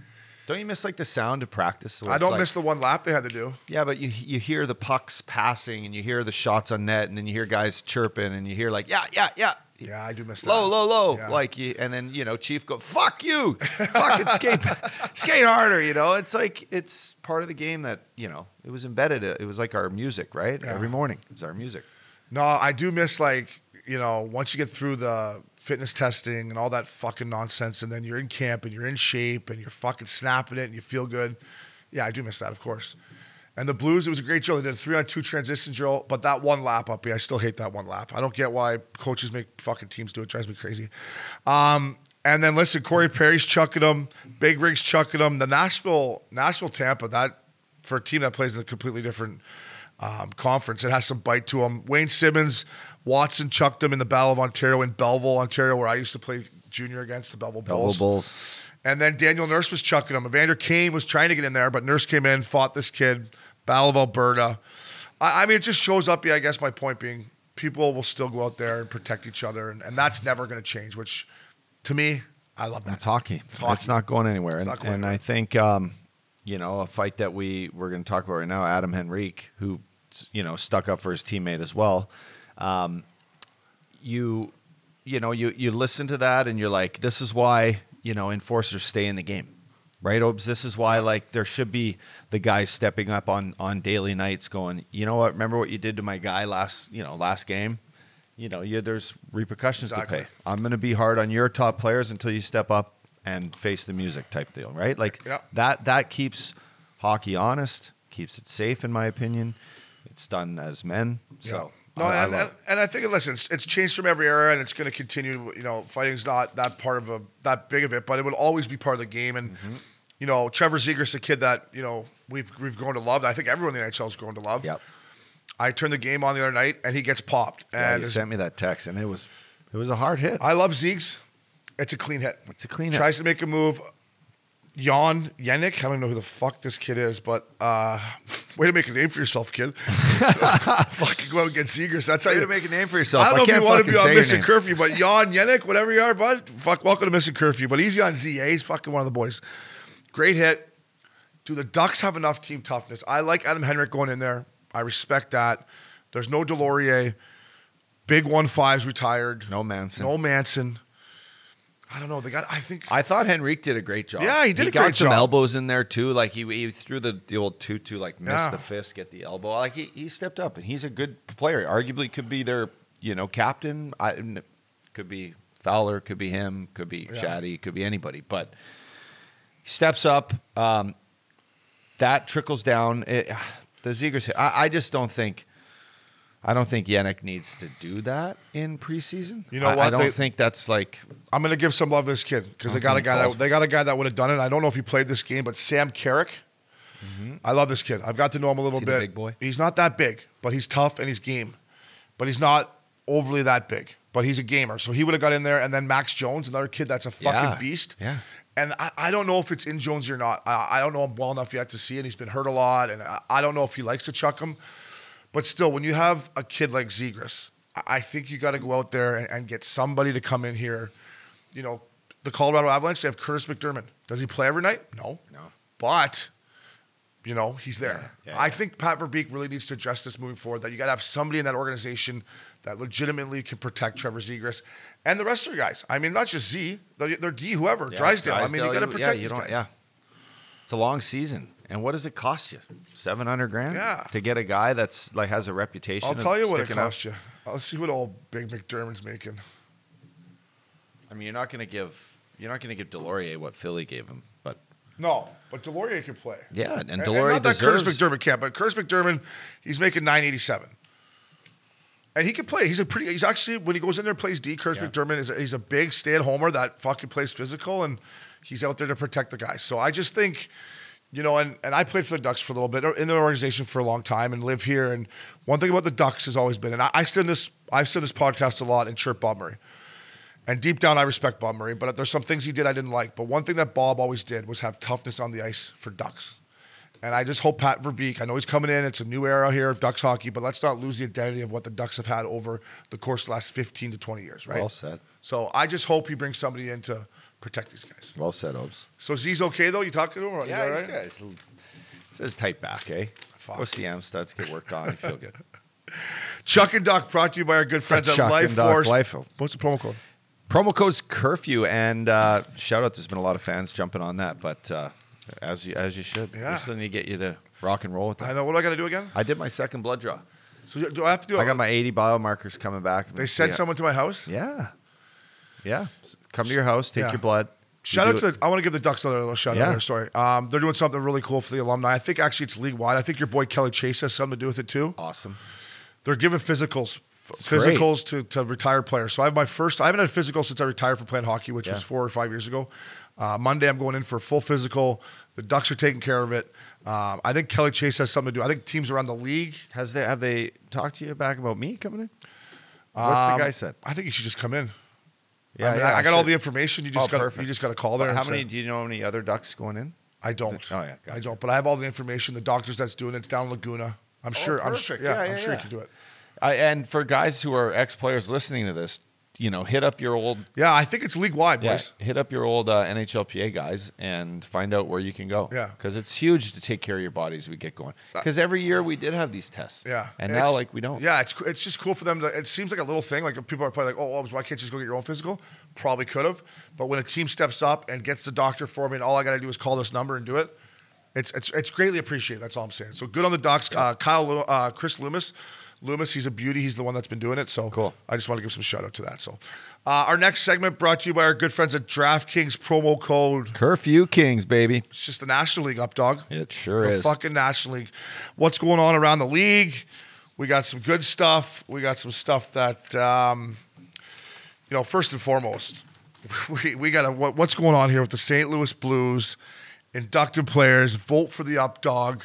Don't you miss like the sound of practice? where I don't like- miss the one lap they had to do. Yeah, but you you hear the pucks passing and you hear the shots on net and then you hear guys chirping and you hear like yeah yeah yeah Yeah, I do miss that. low low low Yeah. like you and then you know Chief go fuck you fucking skate skate harder you know it's like it's part of the game that you know it was embedded it was like our music right Yeah. every morning it's our music No, I do miss like you know once you get through the fitness testing and all that fucking nonsense, and then you're in camp and you're in shape and you're fucking snapping it and you feel good. Yeah, I do miss that, of course. And the Blues, it was a great drill. They did a three on two transition drill, but that one lap up, yeah, I still hate that one lap. I don't get why coaches make fucking teams do it. drives me crazy. Um, and then listen, Corey Perry's chucking them, Big Rig's chucking them. The Nashville, Nashville, Tampa, that for a team that plays in a completely different um, conference, it has some bite to them. Wayne Simmonds, Watson chucked them in the Battle of Ontario in Belleville, Ontario, where I used to play junior against the Belleville Belleville Bulls. Bulls And then Darnell Nurse was chucking them. Evander Kane was trying to get in there, but Nurse came in, fought this kid, Battle of Alberta. I, I mean, it just shows up. Yeah, I guess my point being, people will still go out there and protect each other, and, and that's never going to change. Which, to me, I love that. It's hockey. It's It's, not going anywhere. It's and going and anywhere. I think, um, you know, a fight that we we're going to talk about right now, Adam Henrique, who you know stuck up for his teammate as well. Um, you, you know, you you listen to that and you're like, this is why you know enforcers stay in the game, right, Obes? This is why like there should be the guys stepping up on on daily nights, going, you know what? Remember what you did to my guy last you know last game. You know, you, there's repercussions Exactly. to pay. I'm going to be hard on your top players until you step up and face the music type deal, right? Like Yeah. that that keeps hockey honest, keeps it safe in my opinion. It's done as men. So No, I- I and, love and, and I think listen, it's, it's changed from every era, and it's going to continue. You know, fighting's not that part of a that big of it, but it will always be part of the game. And Mm-hmm. you know, Trevor Zegras, a kid that you know we've we've grown to love. I think everyone in the NHL has grown to love. Yep. I turned the game on the other night, and he gets popped. And you as- sent me that text and it was it was a hard hit. I love Zeeks. It's a clean hit. It's a clean hit. Tries to make a move. Jan Jenik, I don't know who the fuck this kid is, but uh, way to make a name for yourself, kid. Fucking go out and get Zegras. That's how you to make a name for yourself. I don't I know if can't you want to be on missing curfew, but Jan Jenik, whatever you are, bud, fuck, welcome to missing curfew. But easy on Z. eh? He's fucking one of the boys. Great hit. Do the Ducks have enough team toughness? I like Adam Henrique going in there. I respect that. There's no Deslauriers. Big one fives retired. No Manson. No Manson. I don't know. They got. I think. I thought Henrique did a great job. Yeah, he did a got great some job. elbows in there too. Like he, he threw the, the old to like miss Yeah. the fist, get the elbow. Like he, he stepped up and he's a good player. Arguably could be their you know captain. I, could be Fowler, could be him, could be Yeah. Shaddy, could be anybody. But he steps up. Um, that trickles down. It, the Zegras. I, I just don't think. I don't think Jenik needs to do that in preseason. You know I, I don't They- think that's like I'm gonna give some love to this kid because they got a guy that they got a guy that would have done it. I don't know if he played this game, but Sam Carrick. I love this kid. I've got to know him a little Mm-hmm. Bit. big boy? He's not that big, but he's tough and he's game. But he's not overly that big. But he's a gamer, so he would have got in there. And then Max Jones, another kid that's a fucking Yeah. beast. Yeah. And I, I don't know if it's in Jones or not. I, I don't know him well enough yet to see it. He's been hurt a lot, and I, I don't know if he likes to chuck him. But still, when you have a kid like Zegras, I- think you got to go out there and, and get somebody to come in here. You know, the Colorado Avalanche, they have Kurtis MacDermid. Does he play every night? No. No. But, you know, he's there. Yeah, yeah, I yeah. think Pat Verbeek really needs to address this moving forward that you got to have somebody in that organization that legitimately can protect Trevor Zegras and the rest of the guys. I mean, not just Z, they're, they're D, whoever, Yeah, Drysdale. I mean, you got to yeah, protect you these don't- guys. Yeah, it's a long season, and what does it cost you? Seven hundred grand. Yeah. to get a guy that's like has a reputation. I'll tell you what it up. cost you. I'll see what old Big MacDermid's making. I mean, you're not going to give you're not going to give Deslauriers what Philly gave him, but No, but Deslauriers can play. yeah, and, And, and Deslauriers not that. Kurtis MacDermid can't, but Kurtis MacDermid, he's making 987. And he can play. He's a pretty. He's actually when he goes in there and plays D. Kurtis MacDermid is a, he's a big stay-at-homer that fucking plays physical and he's out there to protect the guys. So I just think, you know, and and I played for the Ducks for a little bit in their organization for a long time and live here. And one thing about the Ducks has always been, and I, I said this, I've said this podcast a lot and chirp Bob Murray. And deep down, I respect Bob Murray, but there's some things he did I didn't like. But one thing that Bob always did was have toughness on the ice for Ducks. And I just hope Pat Verbeek, I know he's coming in, it's a new era here of Ducks hockey, but let's not lose the identity of what the Ducks have had over the course of the last 15 to 20 years, right? Well said. So I just hope he brings somebody in to protect these guys. Well said, Obes. So Z's okay, though? You talking to him? Or Yeah, he's right? good. Says tight back, eh? Fuck. Go see Amstuds, get worked on, you feel good. Chuck and Duck brought to you by our good friends at Chuck Life and Duck, Force. Life- What's the promo code? Promo code's curfew, and uh, shout out. There's been a lot of fans jumping on that, but uh, as you as you should, Yeah. we still need to get you to rock and roll with that. I know. What do I got to do again? I did my second blood draw. So do I have to do I got my 80 biomarkers coming back. They sent someone to my house? Yeah, yeah. Come to your house, take Yeah. your blood. Shout out to the, I want to give the Ducks another little shout Yeah. out here. Sorry, um, they're doing something really cool for the alumni. I think actually it's league wide. I think your boy Kelly Chase has something to do with it too. awesome. They're giving physicals, It's great. physicals to, to retired players. So I have my first. I haven't had a physical since I retired from playing hockey, which was four or five years ago. Uh, Monday I'm going in for a full physical. The Ducks are taking care of it. Um, I think Kelly Chase has something to do. I think teams around the league. Has they have they talked to you back about me coming in? What's um, the guy said? I think you should just come in. Yeah, I, mean, yeah, I got all the information. You just Oh, got perfect. you just got to call there. How many? say- Do you know any other ducks going in? I don't. Oh, yeah, I don't. But I have all the information. The doctors that's doing it. It's down Laguna. I'm oh, sure. I'm sure. perfect. Yeah, Yeah, I'm yeah, sure you can do it. I, and for guys who are ex players listening to this, you know, hit up your old Yeah, I think it's league wide, yeah, boys. hit up your old uh, NHLPA guys and find out where you can go. Yeah. because it's huge to take care of your body as we get going. Because every year we did have these tests. Yeah, and now like we don't. Yeah, it's it's just cool for them to. It seems like a little thing. Like people are probably like, "Oh, why can't you just go get your own physical?" Probably could have, but when a team steps up and gets the doctor for me, and all I got to do is call this number and do it, it's it's it's greatly appreciated. That's all I'm saying. So good on the docs, uh, Kyle, uh, Chris Loomis. Loomis, he's a beauty. He's the one that's been doing it. So Cool. I just want to give some shout out to that. So, uh, our next segment brought to you by our good friends at DraftKings promo code. Curfew Kings, baby. It's just the National League up, dog. It sure the is. fucking National League. What's going on around the league? We got some good stuff. We got some stuff that, um, you know, first and foremost, we, we got to, what, what's going on here with the St. Louis Blues? Inducted players, vote for the up dog.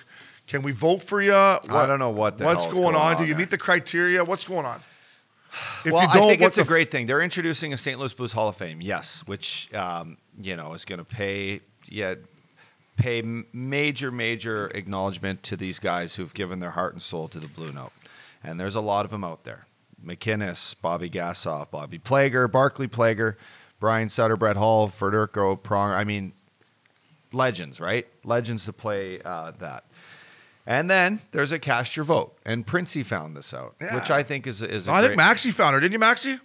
Can we vote for you? I don't know what What's going, going on? on Do you there. meet the criteria? What's going on? If well, you don't, I think it's a great thing. They're introducing a St. Louis Blues Hall of Fame, yes, which um, you know is going to pay yeah pay major major acknowledgement to these guys who've given their heart and soul to the Blue Note, and there's a lot of them out there. MacInnis, Bobby Gassoff, Bobby Plager, Barclay Plager, Brian Sutter, Brett Hull, Federico Prong. I mean, legends, right? Legends to play uh, that. And then there's a cast your vote, and Princey found this out, Yeah. which I think is a, is a I think great- Maxie found her, didn't you, Maxie?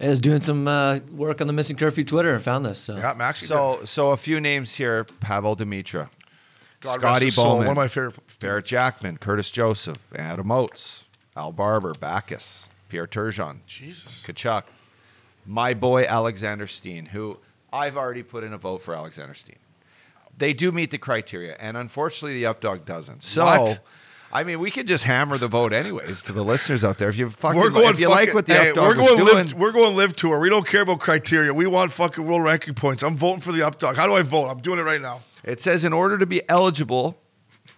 I was doing some uh, work on the Missing Curfew Twitter and found this. So. Yeah, Maxie. So, so a few names here: Pavol Demitra, God Scotty his soul, Bowman, one of my favorite. Barrett Jackman, Curtis Joseph, Adam Oates, Al Barber, Backes, Pierre Turgeon, Jesus. Tkachuk, my boy Alexander Steen, who I've already put in a vote for Alexander Steen. They do meet the criteria, and unfortunately, the updog doesn't. So, What? I mean, we could just hammer the vote anyways to the listeners out there. If you fucking, We're going if you like what the hey, updog we're going doing, live, we're going live tour. We don't care about criteria. We want fucking world ranking points. I'm voting for the updog. How do I vote? I'm doing it right now. It says in order to be eligible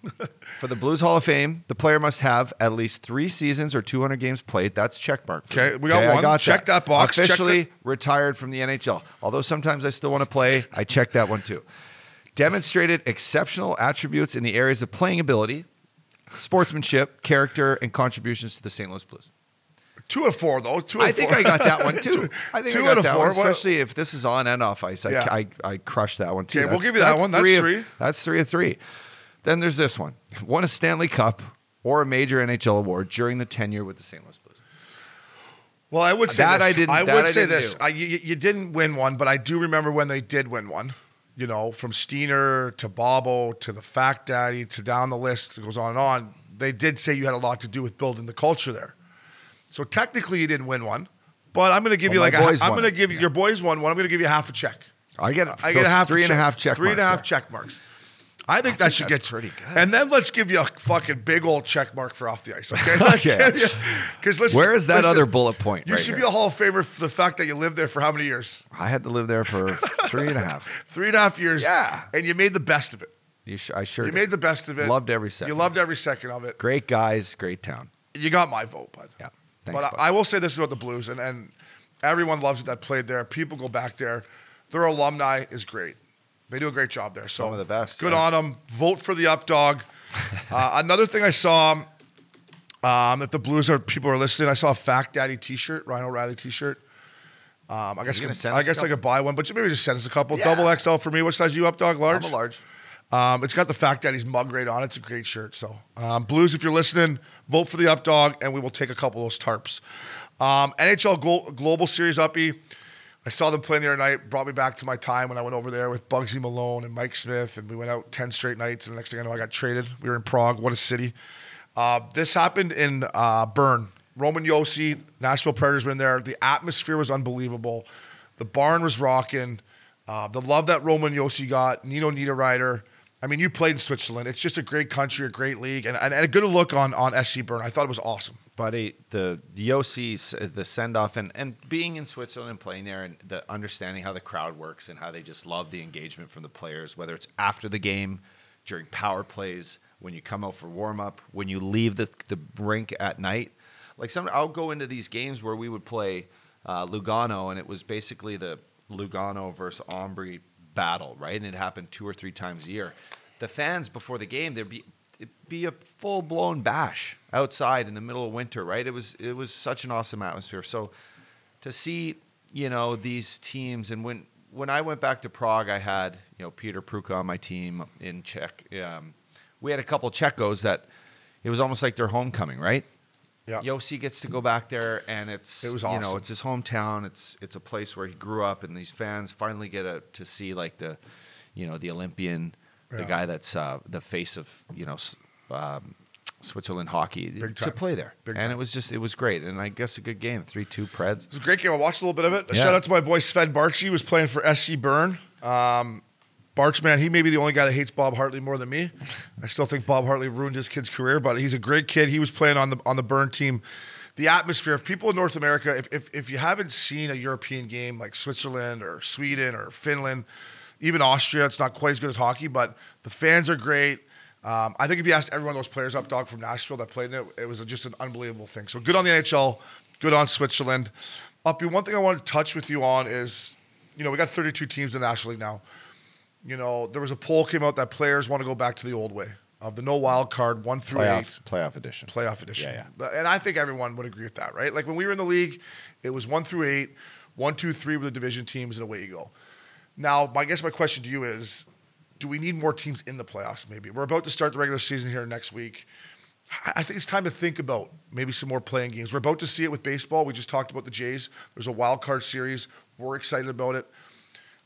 for the Blues Hall of Fame, the player must have at least three seasons or 200 games played. That's check mark. Okay, we got I one. got Check that box. Check Officially retired from the NHL. Although sometimes I still want to play, I check that one too. Demonstrated exceptional attributes in the areas of playing ability, sportsmanship, character, and contributions to the St. Louis Blues. Two of four though. Two. Of I think four. I got that one too. I think two I out got of that four. one, especially if this is on and off ice. I, Yeah. I, I crushed that one too. Okay, we'll give you that one. That's of- three. that's three of three. Then there's this one: won a Stanley Cup or a major NHL award during the tenure with the St. Louis Blues. Well, I would say That this. I didn't- that would I say this. I, you, you didn't win one, but I do remember when they did win one. You know, from Steiner to Bobo to the Fact Daddy to down the list, it goes on and on. They did say you had a lot to do with building the culture there. So technically, you didn't win one, but I'm going to give Well, you like a, I'm going to give you your boys won One. I'm going to give you half a check. I get I get a half three and a check, half check three and a half there. check marks. I think that should that's get pretty good. And then let's give you a fucking big old check mark for off the ice. Okay. Okay. Because listen, Where is that listen, other bullet point? You right should here? be a Hall of Famer for the fact that you lived there for how many years? I had to live there for three and a half. Three and a half years. Yeah. And you made the best of it. You sh- I sure You did. made the best of it. Loved every second. You loved every second of it. great guys, great town. You got my vote, bud. Yeah. Thanks, but bud. I, I will say this about the Blues, and, and everyone loves it that played there. People go back there. Their alumni is great. They do a great job there. So Some of the best, Good yeah. on them. Vote for the up dog. uh, another thing I saw, um, if the Blues are people are listening, I saw a Fact Daddy T-shirt, Ryan O'Reilly T-shirt. Um, I guess I, could- I guess I could buy one, but you maybe just send us a couple. Yeah. Double XL for me. What size you up dog? Large. I'm a large. Um, it's got the Fact Daddy's mug right on. It's a great shirt. So, um, Blues, if you're listening, vote for the up dog, and we will take a couple of those tarps. Um, NHL Glo- Global Series uppy. I saw them playing the other night. Brought me back to my time when I went over there with Bugsy Malone and Mike Smith, and we went out ten straight nights. And the next thing I know, I got traded. We were in Prague. What a city! Uh, this happened in uh, Bern. Roman Josi, Nashville Predators were in there. The atmosphere was unbelievable. The barn was rocking. Uh, the love that Roman Josi got, Nino Niederreiter. I mean, you played in Switzerland. It's just a great country, a great league, and, and, a good look on on SC Bern. I thought it was awesome. buddy, the the uh, the send off, and and being in Switzerland and playing there, and the understanding how the crowd works and how they just love the engagement from the players, whether it's after the game, during power plays, when you come out for warm up, when you leave the the rink at night. Like some, I'll go into these games where we would play uh, Lugano, and it was basically the Lugano versus Ambri battle, right? And it happened two or three times a year. The fans before the game, there'd be be a full blown bash outside in the middle of winter, right? It was it was such an awesome atmosphere. So to see, you know, these teams and when when I went back to Prague, I had you know Peter Prucha on my team in Czech. Um, we had a couple Czechos that it was almost like their homecoming, right? Yeah. Josi gets to go back there, and it's It was you know it's his hometown. It's it's a place where he grew up, and these fans finally get a, to see like the, you know, the Olympian, the guy that's uh, the face of you know um, Switzerland hockey Big to time. play there, Big and time. it was just it was great, and I guess a good game, three two Preds. It was a great game. I watched a little bit of it. Yeah. Shout out to my boy Sven Baertschi, was playing for SC Bern. Um, Barch, man, he may be the only guy that hates Bob Hartley more than me. I still think Bob Hartley ruined his kid's career, but he's a great kid. He was playing on the on the Bern team. The atmosphere, if people in North America, if, if, if you haven't seen a European game like Switzerland or Sweden or Finland, even Austria, it's not quite as good as hockey, but the fans are great. Um, I think if you asked every one of those players up dog from Nashville that played in it, it was just an unbelievable thing. So good on the NHL, good on Switzerland. Uppy, one thing I want to touch with you on is, you know, we got 32 teams in the National League now. You know, there was a poll came out that players want to go back to the old way of the no wild card, one through eight Playoff playoff edition. playoff edition. Yeah, yeah. And I think everyone would agree with that, right? Like when we were in the league, it was one through eight, one, two, three were the division teams, and away you go. Now, I guess my question to you is do we need more teams in the playoffs maybe? We're about to start the regular season here next week. I think it's time to think about maybe some more playing games. We're about to see it with baseball. We just talked about the Jays. There's a wild card series. We're excited about it.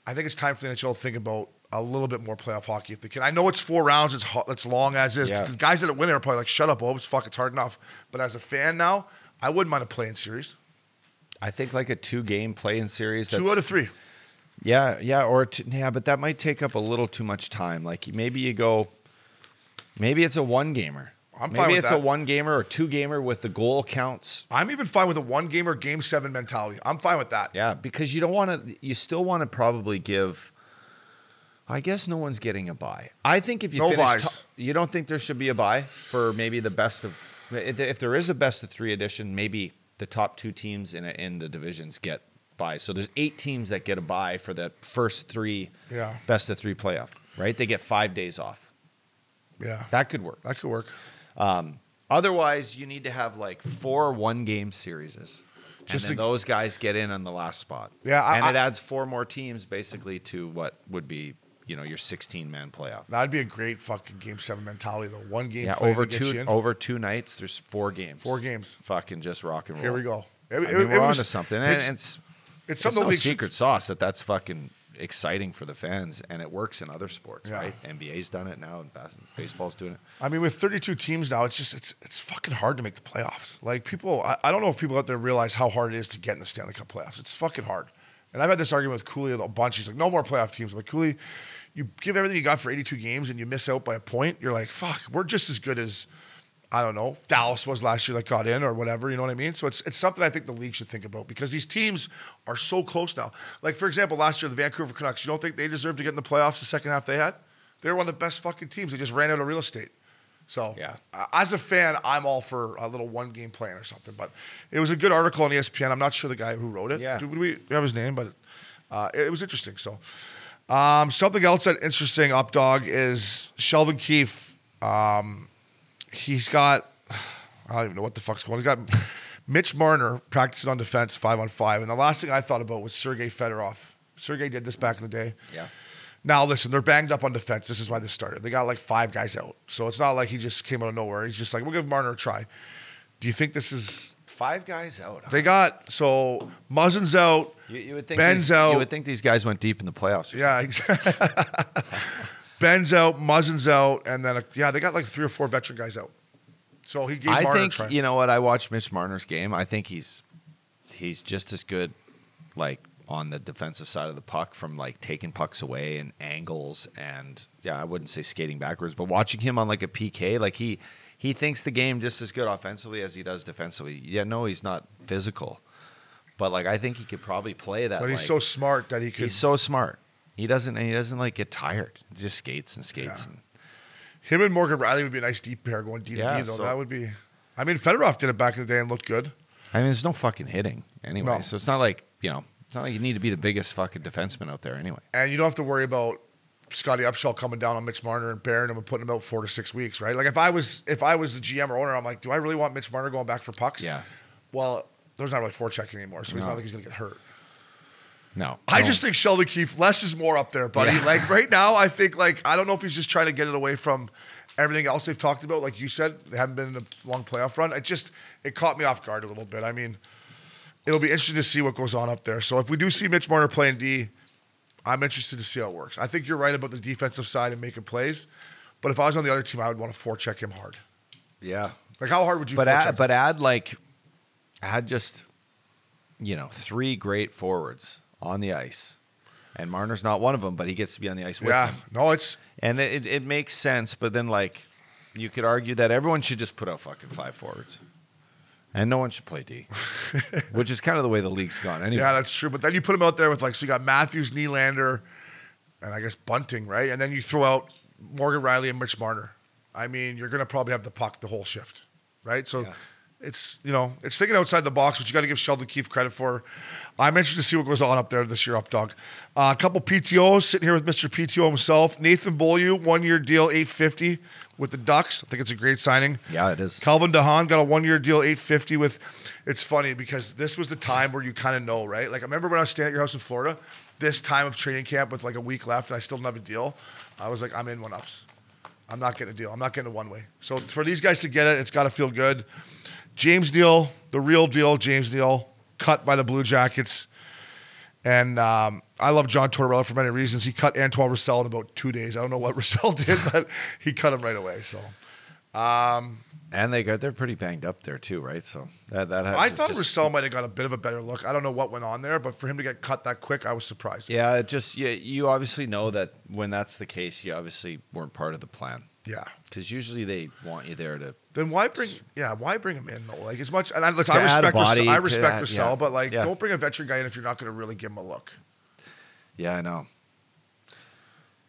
I think it's time for the NHL to think about a little bit more playoff hockey if they can. I know it's four rounds. It's it's long as is. Yeah. The guys that win it are probably like, "Shut up, Obes. Fuck, it's hard enough." But as a fan now, I wouldn't mind a playing series. I think like a two game play in series. Two out of three. Yeah, yeah, or yeah, but that might take up a little too much time. Like maybe you go, maybe it's a one gamer. I'm maybe fine with it's that. a one gamer or two gamer with the goal counts. I'm even fine with a one gamer game seven mentality. I'm fine with that. Yeah, because you don't want to. You still want to probably give. I guess no one's getting a buy. I think if you No finish, top- you don't think there should be a buy for maybe the best of. If there is a best of three edition, maybe the top two teams in in the divisions get buys. So there's eight teams that get a buy for the first three Yeah. best of three playoff. Right? They get five days off. Yeah, That could work. that could work. Um, otherwise, you need to have like four one game series. And Just then to- those guys get in on the last spot. Yeah, I- and it I- adds four more teams basically to what would be, you know, your 16 man playoff. That'd be a great fucking game seven mentality though. One game. Yeah, over to get you two over two nights, there's four games. Four games. Fucking just rock and roll. Here we go. It, I it- mean, it we're was- onto something, and It's, it's, it's it's something no the league should- secret sauce that that's fucking exciting for the fans, and it works in other sports, Yeah. right? NBA's done it now, and baseball's doing it. I mean, with 32 teams now, it's just it's it's fucking hard to make the playoffs. Like people, I, I don't know if people out there realize how hard it is to get in the Stanley Cup playoffs. It's fucking hard. And I've had this argument with Cooley a bunch. He's like, no more playoff teams. I'm like, Cooley, you give everything you got for 82 games and you miss out by a point, you're like, fuck, we're just as good as I don't know, Dallas was last year that got in or whatever, you know what I mean? So it's it's something I think the league should think about because these teams are so close now. Like for example, last year the Vancouver Canucks, you don't think they deserved to get in the playoffs the second half they had? They were one of the best fucking teams. They just ran out of real estate. So Yeah. uh, as a fan, I'm all for a little one game plan or something. But it was a good article on ESPN. I'm not sure the guy who wrote it. Yeah. Do we have his name? But uh, it, it was interesting. So um, something else that interesting up dog is Sheldon Keefe. Um, he's got I don't even know what the fuck's going. on. He's got Mitch Marner practicing on defense five on five, and the last thing I thought about was Sergei Fedorov. Sergei did this back in the day. Yeah. Now listen, they're banged up on defense. This is why this started. They got like five guys out, so it's not like he just came out of nowhere. He's just like, we'll give Marner a try. Do you think this is? Five guys out. huh? They got so Muzzin's out. you, you would think Ben's these, out. You would think these guys went deep in the playoffs. Or Yeah, exactly. Ben's out, Muzzin's out, and then yeah, they got like three or four veteran guys out. So he gave I Marner think a try. you know what I watched Mitch Marner's game. I think he's he's just as good, like on the defensive side of the puck from like taking pucks away and angles and yeah, I wouldn't say skating backwards, but watching him on like a PK, like he he thinks the game just as good offensively as he does defensively. Yeah, no, he's not physical, but like I think he could probably play that. but he's like- so smart that he could. he's so smart. He doesn't and he doesn't like get tired. He just skates and skates. Yeah. And, him and Morgan Rielly would be a nice deep pair going D to Yeah, D though. so- that would be. I mean, Fedorov did it back in the day and looked good. I mean, there's no fucking hitting anyway, No. so it's not like you know, it's not like you need to be the biggest fucking defenseman out there anyway. and you don't have to worry about Scotty Upshall coming down on Mitch Marner and bearing him and putting him out four to six weeks, right? Like if I was if I was the GM or owner, I'm like, do I really want Mitch Marner going back for pucks? Yeah. Well, there's not really forechecking anymore, so he's not like he's gonna get hurt. No, I no. just think Sheldon Keefe less is more up there, buddy. Yeah. Like right now, I think like I don't know if he's just trying to get it away from everything else they've talked about. Like you said, they haven't been in a long playoff run. It just it caught me off guard a little bit. I mean, it'll be interesting to see what goes on up there. So if we do see Mitch Marner playing D, I'm interested to see how it works. I think you're right about the defensive side and making plays, but if I was on the other team, I would want to forecheck him hard. yeah, Like how hard would you? but add, but add like add just you know three great forwards on the ice, and Marner's not one of them, but he gets to be on the ice with yeah, them, no, it's and it, it, it makes sense. But then like you could argue that everyone should just put out fucking five forwards. And no one should play D, which is kind of the way the league's gone. Anyway, Yeah, that's true. But then you put him out there with like, so you got Matthews, Nylander, and I guess Bunting, right? And then you throw out Morgan Rielly and Mitch Marner. I mean, you're going to probably have the puck the whole shift, right? So Yeah. it's, you know, it's thinking outside the box, which you got to give Sheldon Keefe credit for. I'm interested to see what goes on up there this year, up dog. Uh, a couple PTOs sitting here with Mr. PTO himself. Nathan Beaulieu, one year deal, 850 with the Ducks. I think it's a great signing. yeah, it is. Calvin DeHaan got a one year deal, 850 with it's funny because this was the time where you kind of know, right? Like I remember when I was staying at your house in Florida, this time of training camp with like a week left and I still didn't have a deal. I was like, I'm in one ups. I'm not getting a deal. I'm not getting a one way. So for these guys to get it, it's got to feel good. James Neal, the real deal, James Neal, cut by the Blue Jackets. And um, I love John Tortorella for many reasons. He cut Antoine Roussel in about two days. I don't know what Roussel did, but he cut him right away. So And they got they're pretty banged up there too, right? So that that I thought just- Roussel might have got a bit of a better look. I don't know what went on there, but for him to get cut that quick, I was surprised. Yeah, it just yeah, you obviously know that when that's the case, you obviously weren't part of the plan Yeah. because usually they want you there to. Then why bring? Yeah, why bring him in though? Like as much, and I, I respect Roussel, I respect add- Roussel, yeah. but like, Yeah. don't bring a veteran guy in if you're not going to really give him a look. Yeah, I know.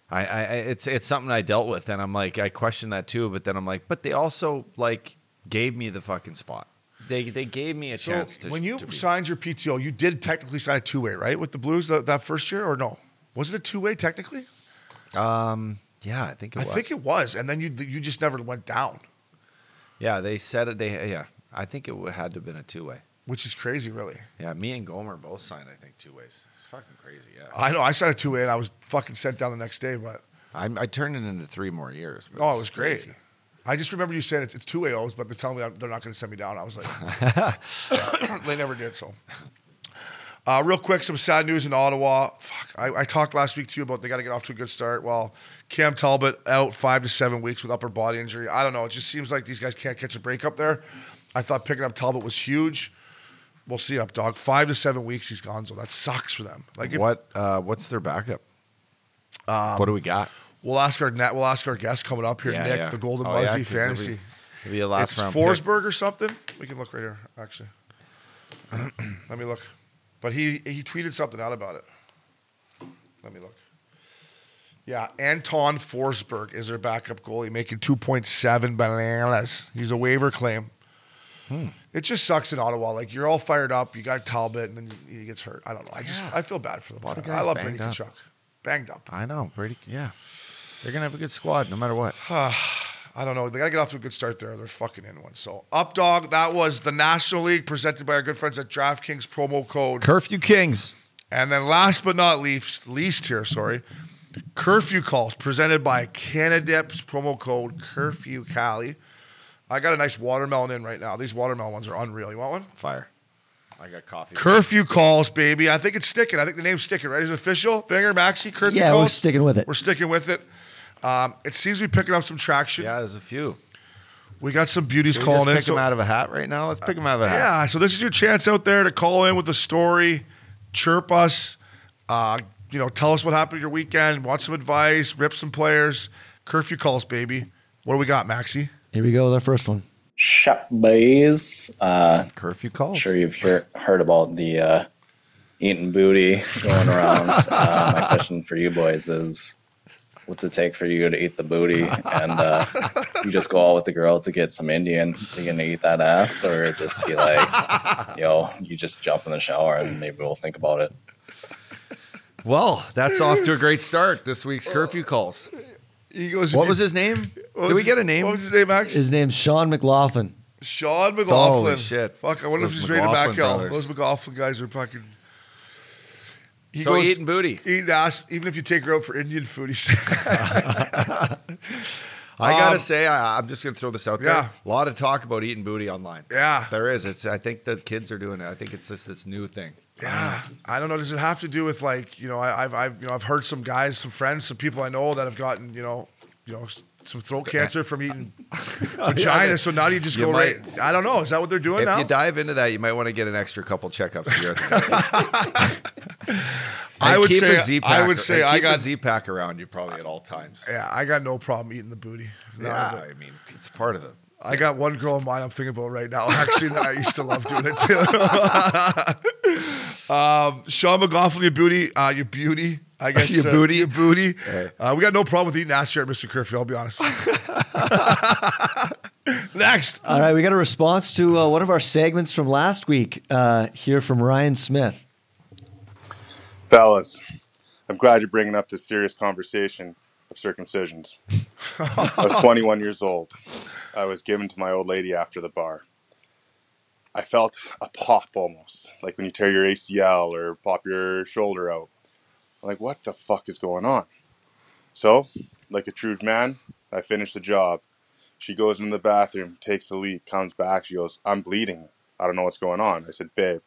I, I it's it's something I dealt with, and I'm like I question that too, but then I'm like, but they also like gave me the fucking spot. They they gave me a So chance to. when you to signed your PTO, you did technically sign a two way, right, with the Blues that, that first year, or no? Was it a two way technically? um, yeah, I think it I was. think it was, and then you you just never went down, yeah, they said it. They yeah, I think it would- had to have been a two way. which is crazy, really. Yeah, me and Gomer both signed. I think two ways. It's fucking crazy. Yeah, I know I signed a two way, and I was fucking sent down the next day, but I, I turned it into three more years. Oh, it was great. crazy. I just remember you saying it's, it's two AOs, but they're telling me they're not going to send me down. I was like, they never did. So, uh, real quick, some sad news in Ottawa. Fuck, I, I talked last week to you about they got to get off to a good start. Well, Cam Talbot out five to seven weeks with upper body injury. I don't know. It just seems like these guys can't catch a break up there. I thought picking up Talbot was huge. We'll see up, dog. Five to seven weeks he's gone, so that sucks for them. Like if, what uh, what's their backup? what do we got? We'll ask our net. We'll ask our guest coming up here, Yeah, Nick, yeah. the Golden Oh, yeah, Muzzy 'cause it'll Fantasy. be- It'll be a last it's round pick. Forsberg or something. We can look right here, actually. Let me look. But he he tweeted something out about it. Let me look. Yeah, Anton Forsberg is their backup goalie, making two point seven bananas. He's a waiver claim. Hmm. It just sucks in Ottawa. Like you're all fired up, you got Talbot, and then he gets hurt. I don't know. I just I feel bad for the bottom. I love Brady. Tkachuk. Banged up. I know Brady. Yeah, they're gonna have a good squad no matter what. I don't know. They got to get off to a good start there. They're fucking in one. So, up dog, that was the National League presented by our good friends at DraftKings promo code. Curfew Kings. And then last but not least, least here, sorry, curfew calls presented by Canadips promo code Curfew Cali. I got a nice watermelon in right now. These watermelon ones are unreal. You want one? Fire. I got coffee. Curfew calls, baby. I think it's sticking. I think the name's sticking, right? Is it official? Banger Maxi, curfew Yeah, calls. we're sticking with it. We're sticking with it. Um, it seems to be picking up some traction. yeah, there's a few. We got some beauties Should we just calling in. pick so- them out of a hat right now? Let's pick them out of a hat. Yeah, so this is your chance out there to call in with a story, chirp us, uh, you know, tell us what happened your weekend, want some advice, rip some players. Curfew calls, baby. What do we got, Maxi? Here we go with our first one. Shop boys. Uh, Curfew calls. sure you've hear, heard about the uh, eating booty going around. uh, my question for you boys is, what's it take for you to eat the booty? And uh, you just go out with the girl to get some Indian, you gonna eat that ass, or just be like, yo, you just jump in the shower and maybe we'll think about it. Well, that's off to a great start. This week's curfew calls. He goes. What was his name? what Did was we get a name? What was his name, Max? His name's Sean McLaughlin. Sean McLaughlin. Holy shit. Fuck, I wonder if he's rated McLaughlin back hell. brothers. Those McLaughlin guys are fucking. He so eating booty. Eating ass, even if you take her out for Indian food, he said. I gotta Um, say, I, I'm just gonna throw this out there. Yeah. A lot of talk about eating booty online. Yeah. There is. It's. I think the kids are doing it. I think it's just this new thing. Yeah, I don't know. Does it have to do with like you know I, I've I've you know I've heard some guys, some friends, some people I know that have gotten you know you know some throat cancer uh, from eating vagina. So now you just You go might- right? I don't know. Is that what they're doing If now? If you dive into that, you might want to get an extra couple checkups here. I would say I would say I got a Z pack around you probably at all times. yeah I got no problem eating the booty. None Yeah. I mean it's part of the. I got one girl in mind I'm thinking about right now. Actually, that I used to love doing it too. um, Sean McLaughlin, your booty, uh, your beauty, I guess. Your uh, booty? your booty. Hey. Uh, we got no problem with eating ass here at Mr. Curfew. I'll be honest. Next. All right, we got a response to uh, one of our segments from last week uh, here from Ryan Smith. Fellas, I'm glad you're bringing up this serious conversation of circumcisions. I was 21 years old. I was given to my old lady after the bar. I felt a pop almost, like when you tear your ACL or pop your shoulder out. I'm like, what the fuck is going on? So, like a true man, I finished the job. She goes in the bathroom, takes a leak, comes back. She goes, I'm bleeding. I don't know what's going on. I said, babe,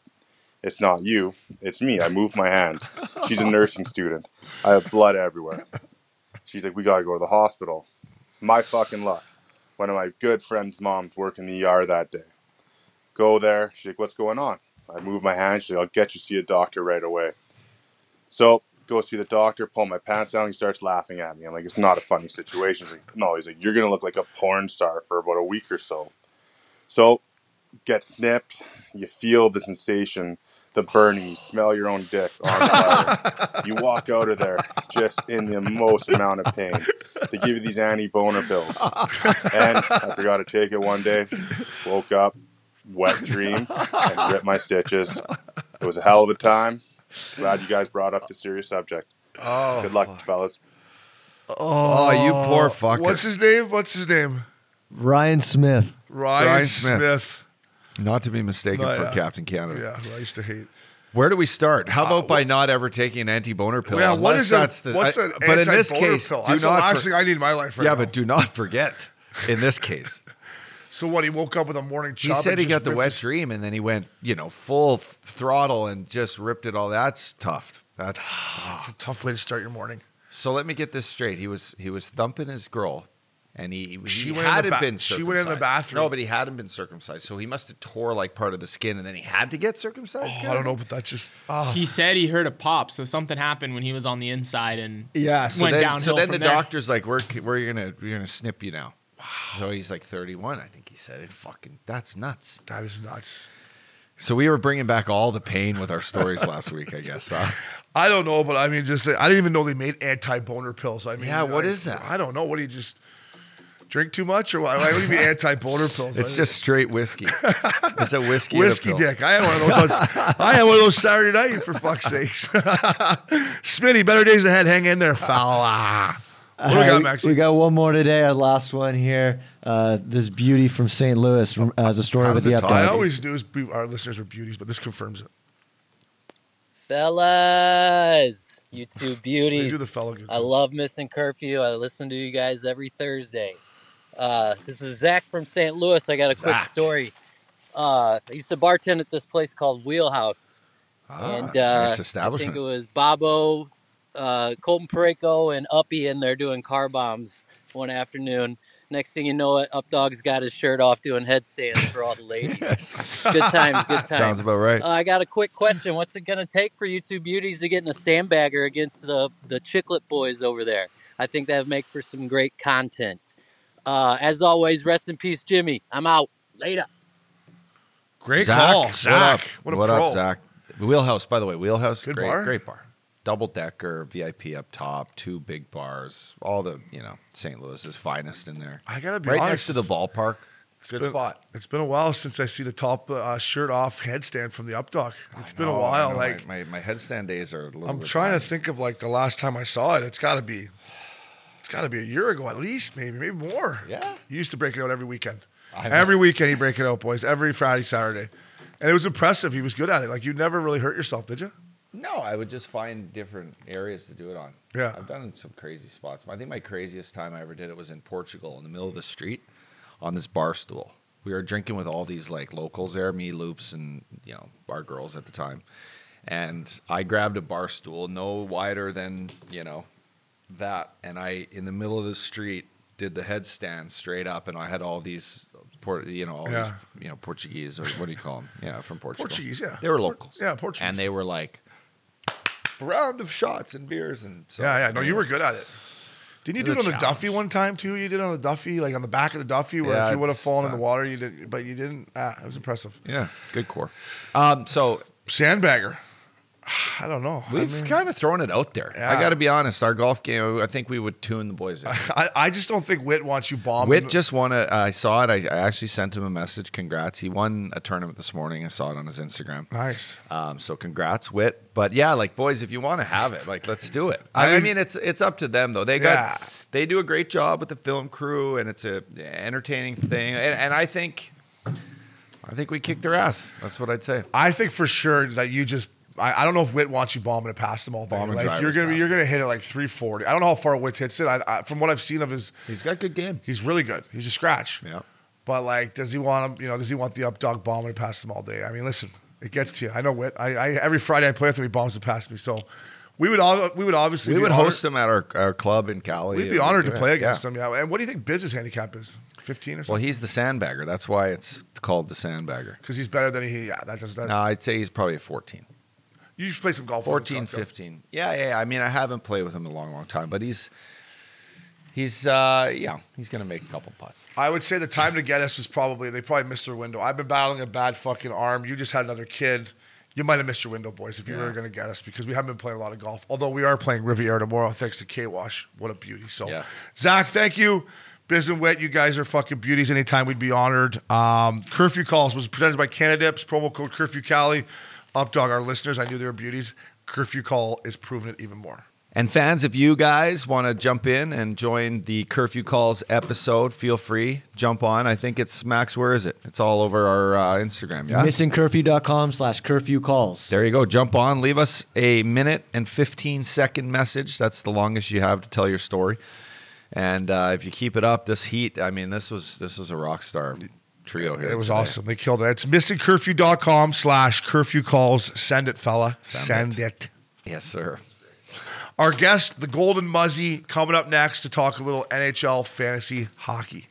it's not you. It's me. I moved my hand. She's a nursing student. I have blood everywhere. She's like, we got to go to the hospital. My fucking luck. One of my good friend's moms worked in the ER that day. Go there. She's like, what's going on? I move my hand. She's like, I'll get you to see a doctor right away. So go see the doctor, pull my pants down. He starts laughing at me. I'm like, it's not a funny situation. He's like, no. He's like, you're going to look like a porn star for about a week or so. So get snipped. You feel the sensation, the burning. Smell your own dick on fire. you walk out of there just in the most amount of pain. They give you these anti-boner pills, and I forgot to take it one day. Woke up, wet dream, and ripped my stitches. It was a hell of a time. Glad you guys brought up the serious subject. Oh, Good luck, fellas. Oh, you poor oh. fucker. What's his name? What's his name? Ryan Smith. Ryan, Ryan Smith. Smith. Not to be mistaken No, for yeah. Captain Canada. Yeah, who I used to hate. Where do we start? How uh, about by not ever taking an anti-boner pill? Yeah, what is that's a, the, what's I- an but in this case, pill? do That's the last for- thing I need in my life right yeah, now. but do not forget. In this case, So what? He woke up with a morning he said he got the wet his- dream, and then he went, you know, full th- throttle and just ripped it all. That's tough. That's It's a tough way to start your morning. so. Let me get this straight. He was he was thumping his girl, and he, he She went hadn't ba- been. she went in the circumcised. bathroom. No, but he hadn't been circumcised, so he must have tore like part of the skin, and then he had to get circumcised. Oh, I don't know, but that just oh. He said he heard a pop, so something happened when he was on the inside and Yeah, so went then, downhill so then from the there. doctor's like, "We're we're gonna we're gonna snip you now." So he's like 31, I think he said. It fucking that's nuts. that is nuts. So we were bringing back all the pain with our stories last week, I guess. Huh? I don't know, but I mean, just I didn't even know they made anti-boner pills. I mean, Yeah, what I, is that? I don't know. What do you just drink too much or what? Why would you be anti-boner pills? It's just straight whiskey. It's a whiskey. and a whiskey dick. I had one of those. On, I had one of those Saturday night for fuck's sakes. Smitty, better days ahead. Hang in there, fella. What do we got, right, Maxie? we got one more today. Our last one here. Uh, this beauty from St. Louis from, as a story with the it tie? I always knew our listeners were beauties, but this confirms it. Fellas, you two beauties. do the fellow good. I love missing curfew. I listen to you guys every Thursday. Uh, this is Zach from St. Louis. I got a quick Zach. story. Uh, I used to bartend at this place called Wheelhouse, Ah, and uh, nice I think establishment. it was Bobo, uh, Colton Parayko, and Uppy in there doing car bombs one afternoon. Next thing you know, it Updog's got his shirt off doing headstands for all the ladies. Good times, good times. Sounds about right. Uh, I got a quick question. What's it going to take for you two beauties to get in a sandbagger against the the Chiclet boys over there? I think that would make for some great content. Uh, as always, rest in peace, Jimmy. I'm out. Later. Great Zach, call, what Zach. up? What a what pro. up, Zach? Wheelhouse, by the way, Wheelhouse, Good great, bar? great bar. Double decker, VIP up top, two big bars, all the you know St. Louis's finest in there. I gotta be right honest, next to the ballpark. it's- ballpark. Good been- spot. It's been a while since I see the top uh, shirt off headstand from the up Updog. It's been a while. Like my, my, my headstand days are a little. I'm bit trying to think of like the last time I saw it. It's got to be, it's got to be a year ago at least, maybe, maybe more. Yeah. He used to break it out every weekend. Every weekend he break it out, boys. Every Friday, Saturday, and it was impressive. He was good at it. Like you never really hurt yourself, did you? No, I would just find different areas to do it on. Yeah. I've done some crazy spots. I think my craziest time I ever did it was in Portugal in the middle of the street on this bar stool. We were drinking with all these like locals there, me, Loops, and you know, our girls at the time. And I grabbed a bar stool no wider than, you know, that. And I, in the middle of the street, did the headstand straight up. And I had all these, Port, you know, all Yeah. these, you know, Portuguese or what do you call them? Yeah, from Portugal. Portuguese, yeah. They were locals. yeah, Portuguese. And they were like, round of shots and beers and so yeah, yeah. No, you were good at it. Didn't you do It on was the Duffy one time too? You did it on the Duffy, like on the back of the Duffy, where Yeah, if you would have fallen in the water, you did, but you didn't. Ah, it was impressive. Yeah, good core. Um, so Sandbagger. I don't know. We've mean- kind of thrown it out there. I got to be honest. Our golf game, I think we would tune the boys in. I, I just don't think Wit wants you bombing. Witt just won a. I saw it. I, I actually sent him a message. Congrats. He won a tournament this morning. I saw it on his Instagram. nice. Um, so congrats, Wit. But yeah, like boys, if you want to have it, like let's do it. I, I I mean- mean, it's it's up to them though. They got Yeah. they do a great job with the film crew, and it's a entertaining thing. And, and I think I think we kicked their ass. That's what I'd say. I think for sure that you just. I, I don't know if Wit wants you bombing it past them all day. Bombing Like you're gonna you're gonna hit it like 340. I don't know how far Wit hits it. I, I, from what I've seen of his, He's got good game. he's really good. He's a scratch. Yeah. But like, does he want him? You know, does he want the up dog bombing it past them all day? I mean, listen, it gets to you. I know Wit. I, I every Friday I play with him, he bombs it past me. So we would all we would obviously We would honored- host him at our, our club in Cali. We'd be honored to play against yeah. him. Yeah. And what do you think Biz's handicap is? 15 or something. Well, he's the sandbagger. That's why it's called the sandbagger. Because he's better than he. Yeah, that does that. No, I'd say he's probably a 14. You should play some golf. with 14, Scott, Joe. 15. Yeah, yeah. I mean, I haven't played with him in a long, long time, but he's he's uh yeah, he's going to make a couple putts. I would say the time to get us was probably they probably missed their window. I've been battling a bad fucking arm. You just had another kid. You might have missed your window, boys, if you Yeah. were going to get us because we haven't been playing a lot of golf. Although we are playing Riviera tomorrow, thanks to K Wash. What a beauty! So, Yeah. Zach, thank you. Biz and Wit, you guys are fucking beauties. Anytime we'd be honored. Um, curfew calls was presented by Canadips. Promo code Curfew Cali. Updog, our listeners, I knew they were beauties. Curfew call is proving it even more. And fans, if you guys want to jump in and join the Curfew Calls episode, feel free. Jump on. I think it's Max. Where is it? It's all over our uh, Instagram. Yeah. Missingcurfew.com slash curfew calls. There you go. Jump on. Leave us a minute and 15 second message. That's the longest you have to tell your story. And uh, if you keep it up, this heat, I mean, this was this was a rock star trio here. It was today. awesome. They killed it. It's missingcurfew.com slash curfew calls. Send it, fella. Send Send, it. Yes, sir. Our guest, the Golden Muzzy, coming up next to talk a little NHL fantasy hockey.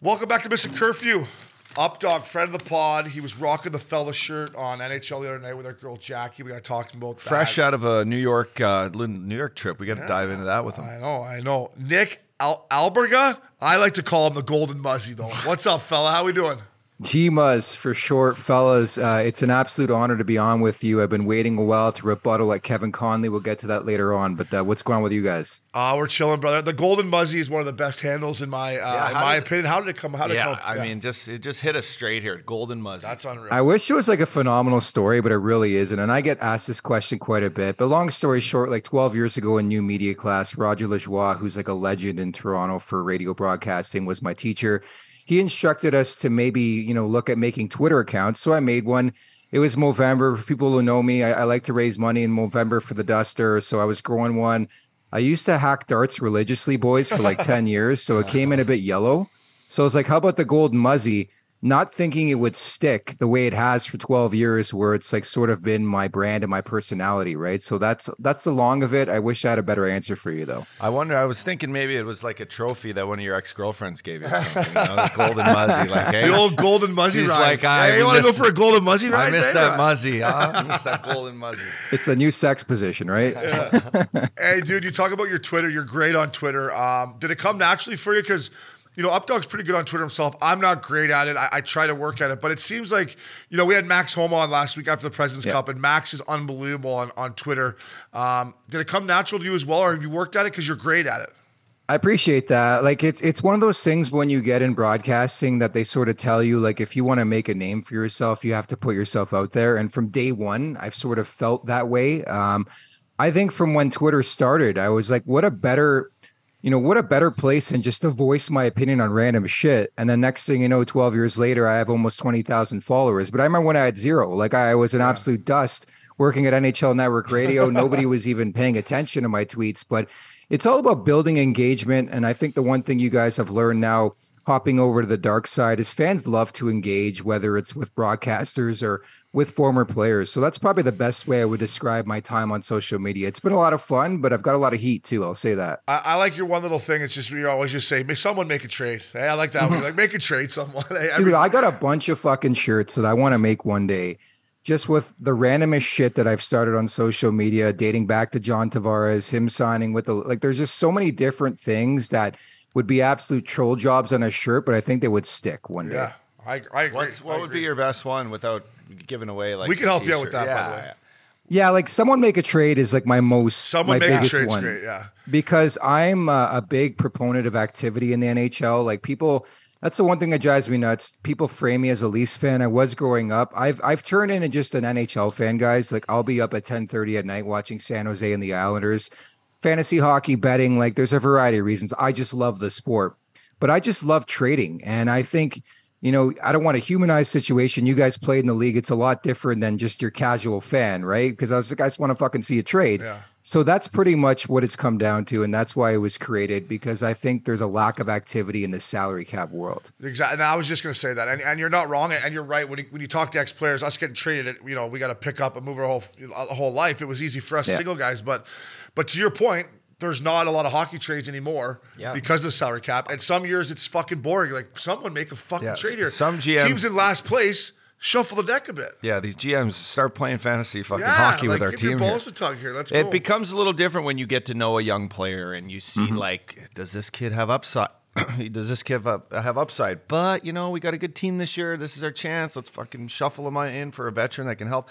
Welcome back to Missing Curfew. Updog, friend of the pod. He was rocking the fella shirt on NHL the other night with our girl Jackie. We got talking about that. Fresh out of a New York uh, New York trip. We got to dive into that with him. I know, I know. Nick Al- Alberga. I like to call him the Golden Muzzy, though. What's up, fella? How we doing? GMUS for short, fellas. Uh, it's an absolute honor to be on with you. I've been waiting a while to rebuttal like Kevin Conley. We'll get to that later on. But uh, what's going on with you guys? Uh, we're chilling, brother. The Golden Muzzy is one of the best handles in my uh, Yeah, in my did- opinion. How did it come? How did yeah, it come? I Yeah. mean, just it just hit us straight here. Golden Muzzy. that's unreal. I wish it was like a phenomenal story, but it really isn't. And I get asked this question quite a bit. But long story short, like 12 years ago in new media class, Roger Lajoie, who's like a legend in Toronto for radio broadcasting, was my teacher. He instructed us to maybe, you know, look at making Twitter accounts. So I made one. It was Movember. For people who know me, I, I like to raise money in Movember for the Duster. So I was growing one. I used to hack darts religiously, boys, for like 10 years. So it came in a bit yellow. So I was like, how about the gold muzzy? Not thinking it would stick the way it has for 12 years, where it's like sort of been my brand and my personality, right? So that's that's the long of it. I wish I had a better answer for you though. I wonder. I was thinking maybe it was like a trophy that one of your ex girlfriends gave you or something. You know, the Golden Muzzy. Like, hey, the old Golden Muzzy She's ride. like, I hey, you want to go for a Golden Muzzy ride? I missed Hey, that right. Muzzy. Huh? I missed that Golden Muzzy. It's a new sex position, right? Hey, dude, you talk about your Twitter. You're great on Twitter. Um, did it come naturally for you? Because you know, Updog's pretty good on Twitter himself. I'm not great at it. I, I try to work at it, but it seems like you know we had Max Homa on last week after the President's Yeah. Cup, and Max is unbelievable on on Twitter. Um, did it come natural to you as well, or have you worked at it because you're great at it? I appreciate that. Like it's it's one of those things when you get in broadcasting that they sort of tell you like if you want to make a name for yourself, you have to put yourself out there. And from day one, I've sort of felt that way. Um, I think from when Twitter started, I was like, what a better, you know, what a better place than just to voice my opinion on random shit. And then next thing you know, 12 years later, I have almost 20,000 followers. But I remember when I had zero, like I was an absolute dust working at NHL Network Radio. Nobody was even paying attention to my tweets, but it's all about building engagement. And I think the one thing you guys have learned now, hopping over to the dark side, is fans love to engage, whether it's with broadcasters or with former players. So that's probably the best way I would describe my time on social media. It's been a lot of fun, but I've got a lot of heat too. I'll say that. I, I like your one little thing. It's just you always just say, "May someone make a trade." Hey, I like that one. Like make a trade, someone. Hey, Dude, I got a bunch of fucking shirts that I want to make one day. Just with the randomest shit that I've started on social media, dating back to John Tavares, him signing with the like, there's just so many different things that would be absolute troll jobs on a shirt, but I think they would stick one day. yeah, I, I agree. What's, I what would agree. be your best one without giving away like We can the help you out with t-shirt? that, by Yeah, the way. yeah. Yeah, like someone make a trade is like my most Someone my make a biggest trade's one. great. Yeah. because I'm a, a big proponent of activity in the NHL. Like people, that's the one thing that drives me nuts. People frame me as a Leafs fan. I was growing up. I've I've turned into just an NHL fan, guys. Like I'll be up at 10:30 at night watching San Jose and the Islanders. Fantasy hockey betting, like there's a variety of reasons. I just love the sport, but I just love trading. And I think, you know, I don't want to humanize situation. You guys played in the league. It's a lot different than just your casual fan, right? Because I was like, I just want to fucking see a trade. Yeah. So that's pretty much what it's come down to. And that's why it was created because I think there's a lack of activity in the salary cap world. Exactly. And I was just going to say that, and, and you're not wrong, and you're right. When you, when you talk to ex players, us getting traded, you know, we got to pick up and move our whole a whole life. It was easy for us Yeah. single guys, but but to your point, there's not a lot of hockey trades anymore Yeah. because of the salary cap. And some years it's fucking boring. Like someone make a fucking trade here. some GM teams in last place shuffle the deck a bit. Yeah, these GMs start playing fantasy fucking Yeah, hockey like, with our give your team here. balls a tug here. Let's It go. becomes a little different when you get to know a young player and you Mm-hmm. see like, does this kid have upside? does this kid have, have upside? But you know, we got a good team this year. This is our chance. Let's fucking shuffle him in for a veteran that can help.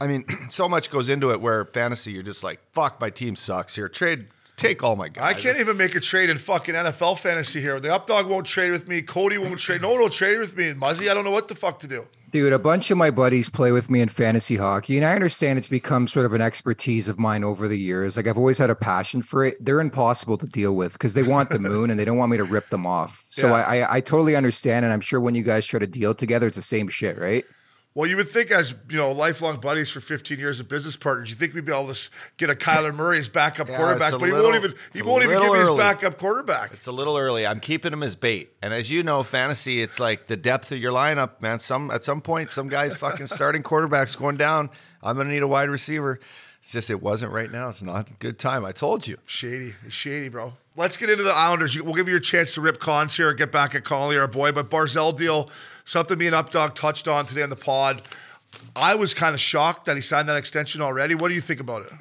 I mean, so much goes into it. Where fantasy, you're just like, fuck, my team sucks here. Trade, take all my guys. I can't even make a trade in fucking NFL fantasy here. The updog won't trade with me. Cody won't trade. No one will trade with me. Muzzy, I don't know what the fuck to do. Dude, a bunch of my buddies play with me in fantasy hockey, and I understand it's become sort of an expertise of mine over the years. Like I've always had a passion for it. They're impossible to deal with because they want the moon and they don't want me to rip them off. So Yeah. I, I I totally understand, and I'm sure when you guys try to deal together, it's the same shit, right? Well, you would think, as you know, lifelong buddies for 15 years of business partners, you think we'd be able to get a Kyler Murray as backup Yeah, quarterback, but he little- won't even he won't even give little me his backup quarterback. It's a little early. I'm keeping him as bait. And as you know, fantasy, it's like the depth of your lineup, man. Some at some point, some guys fucking starting quarterbacks going down. I'm gonna need a wide receiver. It's just it wasn't right now. It's not a good time. I told you. Shady. It's shady, bro. Let's get into the Islanders. We'll give you a chance to rip cons here, get back at Connolly, our boy. But Barzal deal, something me and Updog touched on today on the pod. I was kind of shocked that he signed that extension already. What do you think about it?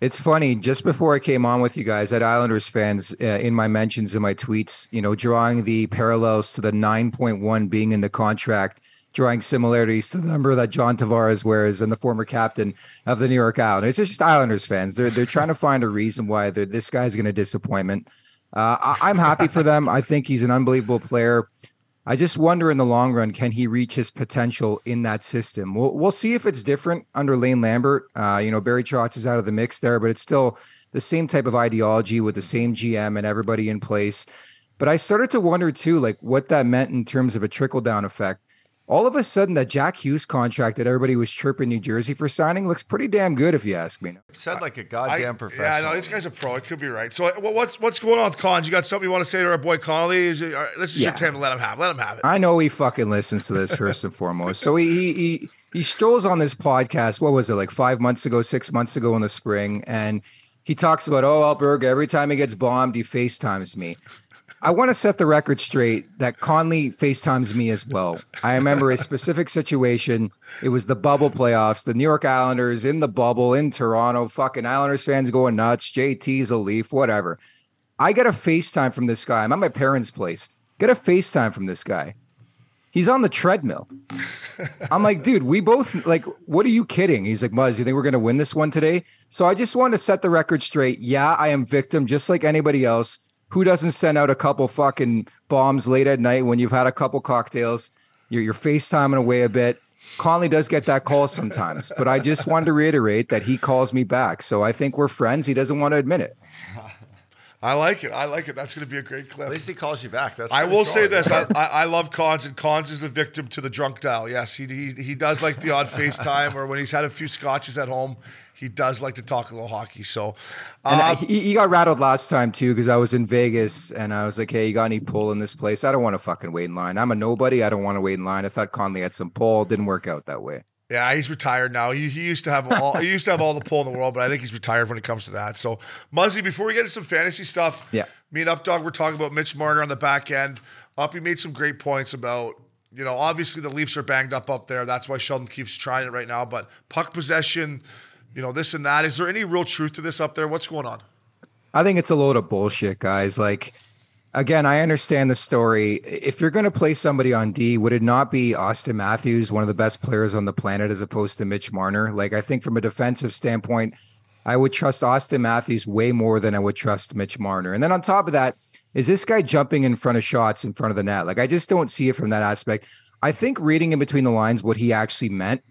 It's funny. Just before I came on with you guys, I had Islanders fans uh, in my mentions in my tweets, you know, drawing the parallels to the 9.1 being in the contract, drawing similarities to the number that John Tavares wears and the former captain of the New York Islanders. It's just Islanders fans. They're they're trying to find a reason why this guy's going to disappointment. Uh, I, I'm happy for them. I think he's an unbelievable player. I just wonder in the long run, can he reach his potential in that system? We'll, we'll see if it's different under Lane Lambert. Uh, you know, Barry Trotz is out of the mix there, but it's still the same type of ideology with the same GM and everybody in place. But I started to wonder too, like what that meant in terms of a trickle down effect. All of a sudden, that Jack Hughes contract that everybody was chirping New Jersey for signing looks pretty damn good, if you ask me. Said like a goddamn professional. Yeah, no, this guy's a pro. It could be right. So, what's what's going on with cons? You got something you want to say to our boy Connolly? Is it, all right, this is your time to let him have. Let him have it. I know he fucking listens to this first and foremost. So he, he he he strolls on this podcast. What was it like five months ago, six months ago in the spring, and he talks about oh Alberg. Every time he gets bombed, he FaceTimes me. I want to set the record straight that Conley FaceTimes me as well. I remember a specific situation. It was the bubble playoffs, the New York Islanders in the bubble in Toronto. Fucking Islanders fans going nuts. JT's a Leaf, whatever. I get a FaceTime from this guy. I'm at my parents' place. Get a FaceTime from this guy. He's on the treadmill. I'm like, dude, we both like, what are you kidding? He's like, Muzz, you think we're gonna win this one today? So I just want to set the record straight. Yeah, I am victim just like anybody else. Who doesn't send out a couple fucking bombs late at night when you've had a couple cocktails? You're you're FaceTiming away a bit. Conley does get that call sometimes, but I just wanted to reiterate that he calls me back. So I think we're friends. He doesn't want to admit it. I like it. I like it. That's going to be a great clip. At least he calls you back. That's I pretty will say this: I, I, I love Cons, and Cons is the victim to the drunk dial. Yes, he he, he does like the odd FaceTime, or when he's had a few scotches at home, he does like to talk a little hockey. So, And uh, he, he got rattled last time too because I was in Vegas and I was like, "Hey, you got any pull in this place? I don't want to fucking wait in line. I'm a nobody. I don't want to wait in line." I thought Conley had some pull. Didn't work out that way. Yeah, he's retired now. He, he used to have all he used to have all the pull in the world, but I think he's retired when it comes to that. So, Muzzy, before we get into some fantasy stuff, Yeah. me and Updog we're talking about Mitch Marner on the back end. Uppy made some great points about. You know, obviously the Leafs are banged up up there. That's why Sheldon keeps trying it right now. But puck possession, you know, this and that. Is there any real truth to this up there? What's going on? I think it's a load of bullshit, guys. Like, again, I understand the story. If you're going to play somebody on D, would it not be Auston Matthews, one of the best players on the planet, as opposed to Mitch Marner? Like, I think from a defensive standpoint, I would trust Auston Matthews way more than I would trust Mitch Marner. And then on top of that, is this guy jumping in front of shots in front of the net? Like, I just don't see it from that aspect. I think reading in between the lines, what he actually meant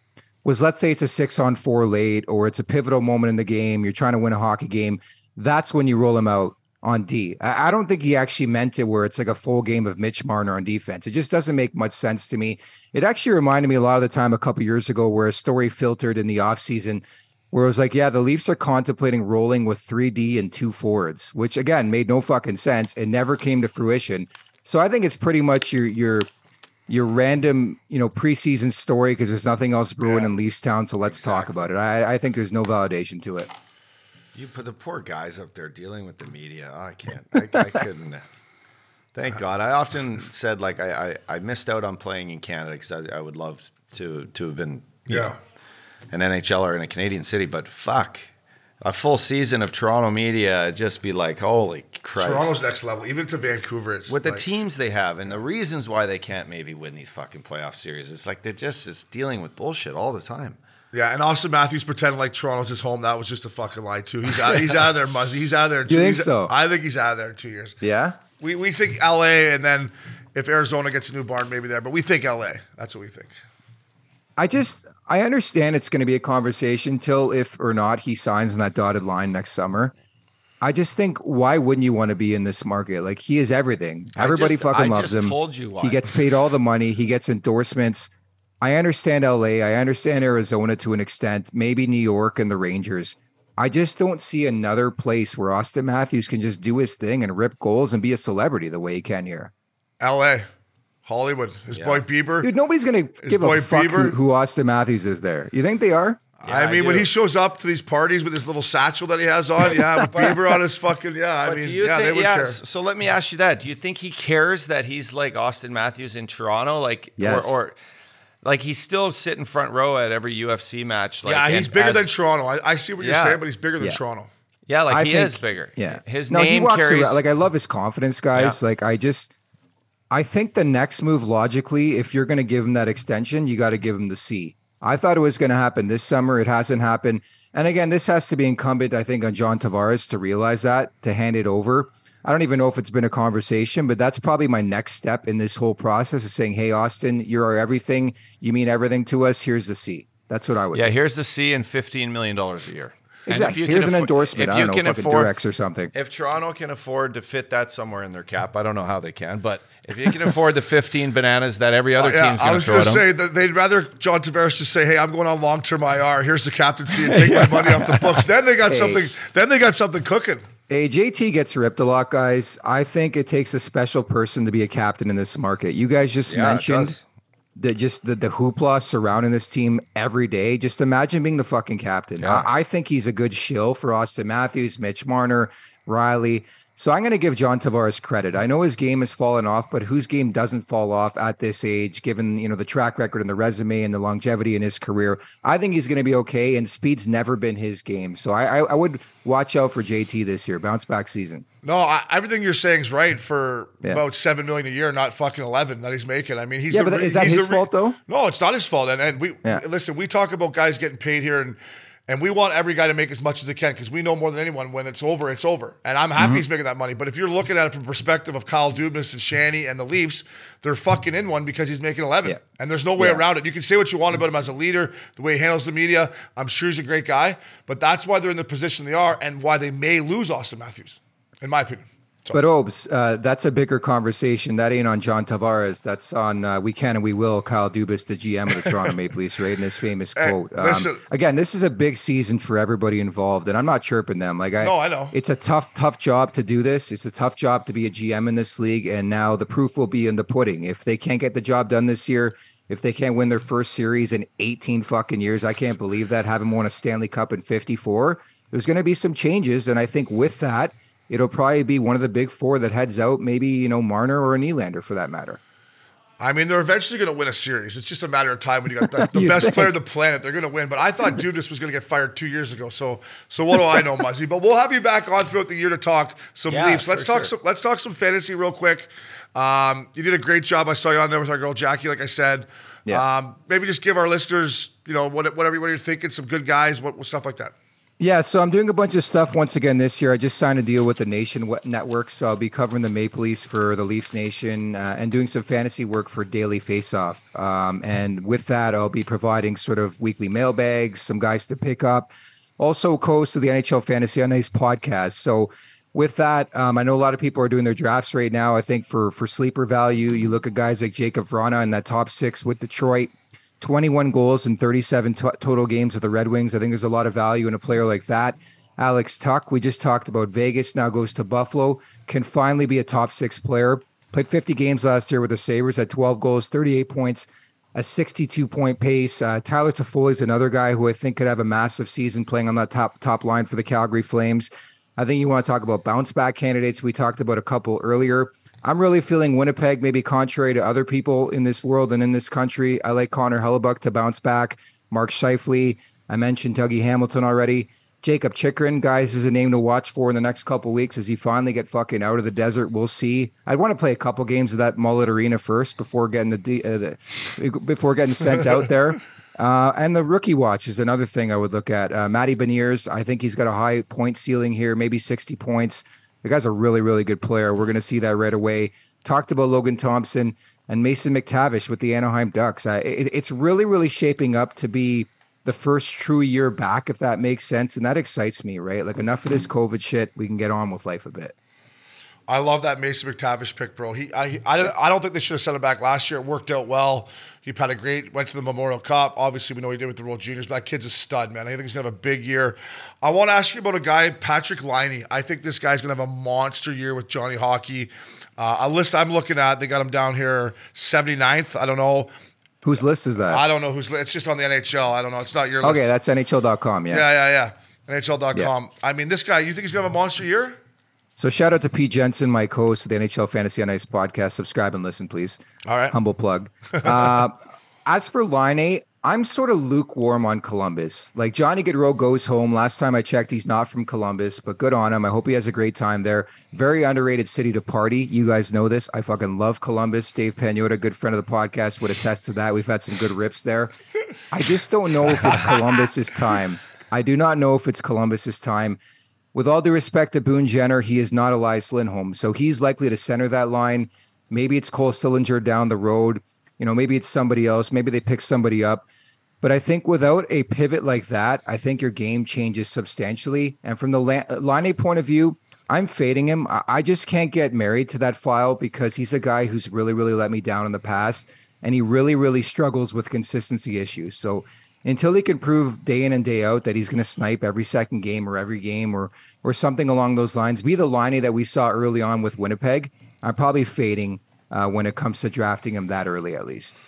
was let's say it's a six on four late or it's a pivotal moment in the game. You're trying to win a hockey game. That's when you roll him out on D. I don't think he actually meant it where it's like a full game of Mitch Marner on defense. It just doesn't make much sense to me. It actually reminded me a lot of the time a couple years ago where a story filtered in the offseason where it was like, yeah, the Leafs are contemplating rolling with 3D and two forwards, which again made no fucking sense and never came to fruition. So I think it's pretty much your your your random, you know, preseason story because there's nothing else brewing in Leafs town. So let's talk about it. I, I think there's no validation to it. You put the poor guys up there dealing with the media. Oh, I can't. I, I couldn't. Thank God. I often said like I, I, I missed out on playing in Canada because I, I would love to to have been Yeah. know, an NHLer in a Canadian city, but fuck. A full season of Toronto media, just be like, holy Christ. Toronto's next level, even to Vancouver. It's with the teams they have and the reasons why they can't maybe win these fucking playoff series. It's like they're just is dealing with bullshit all the time. Yeah, and Auston Matthews pretending like Toronto's his home. That was just a fucking lie too. He's out. He's out of there, Muzzy. He's out of there. in You think he's- so? I think he's out of there in two years. Yeah. We we think L.A. and then if Arizona gets a new barn, maybe there. But we think L.A. That's what we think. I just I understand it's going to be a conversation till if or not he signs on that dotted line next summer. I just think why wouldn't you want to be in this market? Like he is everything. I Everybody just- fucking I loves just him. told you why. He gets paid all the money. He gets endorsements. I understand LA. I understand Arizona to an extent. Maybe New York and the Rangers. I just don't see another place where Auston Matthews can just do his thing and rip goals and be a celebrity the way he can here. L.A. Hollywood. His boy Bieber. Dude, nobody's gonna give boy a fuck who, Bieber. who Auston Matthews is there. You think they are? Yeah, I mean, when he shows up to these parties with his little satchel that he has on, yeah, with Bieber on his fucking, yeah. I But mean, do you yeah, they would Yeah. care. So let me ask you that: Do you think he cares that he's like Auston Matthews in Toronto, like, Yes. or, or like he's still sitting front row at every UFC match? Like, yeah, he's and bigger than Toronto. I, I see what you're Yeah. saying, but he's bigger than Yeah. Toronto. Yeah, like I he think- is bigger. Yeah, his no, he name walks carries. around. Like I love his confidence, guys. Yeah. Like I just, I think the next move logically, if you're going to give him that extension, you got to give him the C. I thought it was going to happen this summer. It hasn't happened. And again, this has to be incumbent, I think, on John Tavares to realize that to hand it over. I don't even know if it's been a conversation, but that's probably my next step in this whole process is saying, "Hey, Auston, you're our everything. You mean everything to us. Here's the C." That's what I would. yeah, do. here's the C and fifteen million dollars a year. And if exactly. you can Here's an affo- endorsement. If I you don't know, can afford, Durex or something. If Toronto can afford to fit that somewhere in their cap, I don't know how they can, but if you can afford the 15 bananas that every other Uh, yeah, team's I going to was going to say that they'd rather John Tavares just say, "Hey, I'm going on long term IR. Here's the captaincy and take my money off the books." Then they got Hey. something. Then they got something cooking. Hey, JT gets ripped a lot, guys. I think it takes a special person to be a captain in this market. You guys just Yeah, mentioned the just the, the hoopla surrounding this team every day. Just imagine being the fucking captain. Yeah. I, I think he's a good shill for Auston Matthews, Mitch Marner, Rielly. So I'm going to give John Tavares credit. I know his game has fallen off, but whose game doesn't fall off at this age, given you know the track record and the resume and the longevity in his career? I think he's going to be okay. And speed's never been his game, so I, I, I would watch out for JT this year, bounce back season. No, I, everything you're saying is right for Yeah. about seven million a year, not fucking eleven that he's making. I mean, he's Yeah, the but is that his re- fault, though? No, it's not his fault. And and we Yeah. listen. We talk about guys getting paid here, and and we want every guy to make as much as they can because we know more than anyone when it's over, it's over. And I'm Mm-hmm. happy he's making that money. But if you're looking at it from the perspective of Kyle Dubas and Shanny and the Leafs, they're fucking in one because he's making eleven, Yeah. and there's no way Yeah. around it. You can say what you want about him as a leader, the way he handles the media. I'm sure he's a great guy, but that's why they're in the position they are, and why they may lose Auston Matthews, in my opinion. But Obes, uh, that's a bigger conversation. That ain't on John Tavares. That's on uh, We Can and We Will. Kyle Dubas, the GM of the Toronto Maple Leafs, right? And his famous quote. Um, listen- again, this is a big season for everybody involved, and I'm not chirping them. Like I, No, I know. it's a tough, tough job to do this. It's a tough job to be a GM in this league, and now the proof will be in the pudding. If they can't get the job done this year, if they can't win their first series in 18 fucking years, I can't believe that. Haven't won a Stanley Cup in 54. There's going to be some changes, and I think with that, it'll probably be one of the big four that heads out. Maybe you know Marner or a Nylander for that matter. I mean, they're eventually going to win a series. It's just a matter of time when you got the, the You best think? player on the planet. They're going to win. But I thought Dubas was going to get fired two years ago. So, so what do I know, Muzzy? But we'll have you back on throughout the year to talk some Yeah, Leafs. Let's talk sure. some. Let's talk some fantasy real quick. Um, you did a great job. I saw you on there with our girl Jackie, like I said. Yeah. Um, maybe just give our listeners, you know, what, whatever what you're thinking, some good guys, what, what stuff like that. Yeah, so I'm doing a bunch of stuff once again this year. I just signed a deal with the Nation Network, so I'll be covering the Maple Leafs for the Leafs Nation uh, and doing some fantasy work for Daily Faceoff. Um, and with that, I'll be providing sort of weekly mailbags, some guys to pick up. Also, co-host of the NHL Fantasy on Ice podcast. So with that, um, I know a lot of people are doing their drafts right now. I think for for sleeper value, you look at guys like Jakub Vrana in that top six with Detroit. 21 goals in 37 to- total games with the Red Wings. I think there's a lot of value in a player like that. Alex Tuch, we just talked about Vegas, now goes to Buffalo, can finally be a top six player. Played 50 games last year with the Sabres at 12 goals, 38 points, a 62 point pace. Uh, Tyler Toffoli is another guy who I think could have a massive season playing on that top top line for the Calgary Flames. I think you want to talk about bounce back candidates. We talked about a couple earlier. I'm really feeling Winnipeg, maybe contrary to other people in this world and in this country. I like Connor Hellebuyck to bounce back. Mark Scheifele. I mentioned Dougie Hamilton already. Jakob Chychrun, guys, is a name to watch for in the next couple weeks as he finally get fucking out of the desert. We'll see. I'd want to play a couple games of that Mullett Arena first before getting the, D- uh, the before getting sent out there. Uh, and the rookie watch is another thing I would look at. Uh, Matty Beniers, I think he's got a high point ceiling here, maybe 60 points. The guy's a really, really good player. We're going to see that right away. Talked about Logan Thompson and Mason McTavish with the Anaheim Ducks. It, it's really, really shaping up to be the first true year back, if that makes sense. And that excites me, right? Like enough of this COVID shit. We can get on with life a bit. I love that Mason McTavish pick, bro. He, I, I, don't, I don't think they should have sent him back last year. It worked out well. He had a great, went to the Memorial Cup. Obviously, we know he did with the World Juniors, but that kid's a stud, man. I think he's gonna have a big year. I want to ask you about a guy, Patrik Laine. I think this guy's gonna have a monster year with Johnny Hockey. Uh, a list I'm looking at, they got him down here 79th. I don't know. Whose list is that? I don't know who's. It's just on the NHL. I don't know. It's not your list. Okay, that's NHL.com. Yeah. Yeah, yeah, yeah. NHL.com. I mean, this guy. You think he's gonna have a monster year? So shout out to Pete Jensen, my co-host of the NHL Fantasy on Ice podcast. Subscribe and listen, please. All right. Humble plug. Uh, as for Laine, I'm sort of lukewarm on Columbus. Like Johnny Gaudreau goes home. Last time I checked, he's not from Columbus, but good on him. I hope he has a great time there. Very underrated city to party. You guys know this. I fucking love Columbus. Dave Pagnotta, good friend of the podcast, would attest to that. We've had some good rips there. I just don't know if it's Columbus's time. I do not know if it's Columbus's time. With all due respect to Boone Jenner, he is not Elias Lindholm, so he's likely to center that line. Maybe it's Cole Sillinger down the road. You know, maybe it's somebody else. Maybe they pick somebody up. But I think without a pivot like that, I think your game changes substantially. And from the line A point of view, I'm fading him. I just can't get married to that file because he's a guy who's really, really let me down in the past. And he really, really struggles with consistency issues. So until he can prove day in and day out that he's going to snipe every second game or every game or or something along those lines, be the Laine that we saw early on with Winnipeg, I'm probably fading uh, when it comes to drafting him that early at least.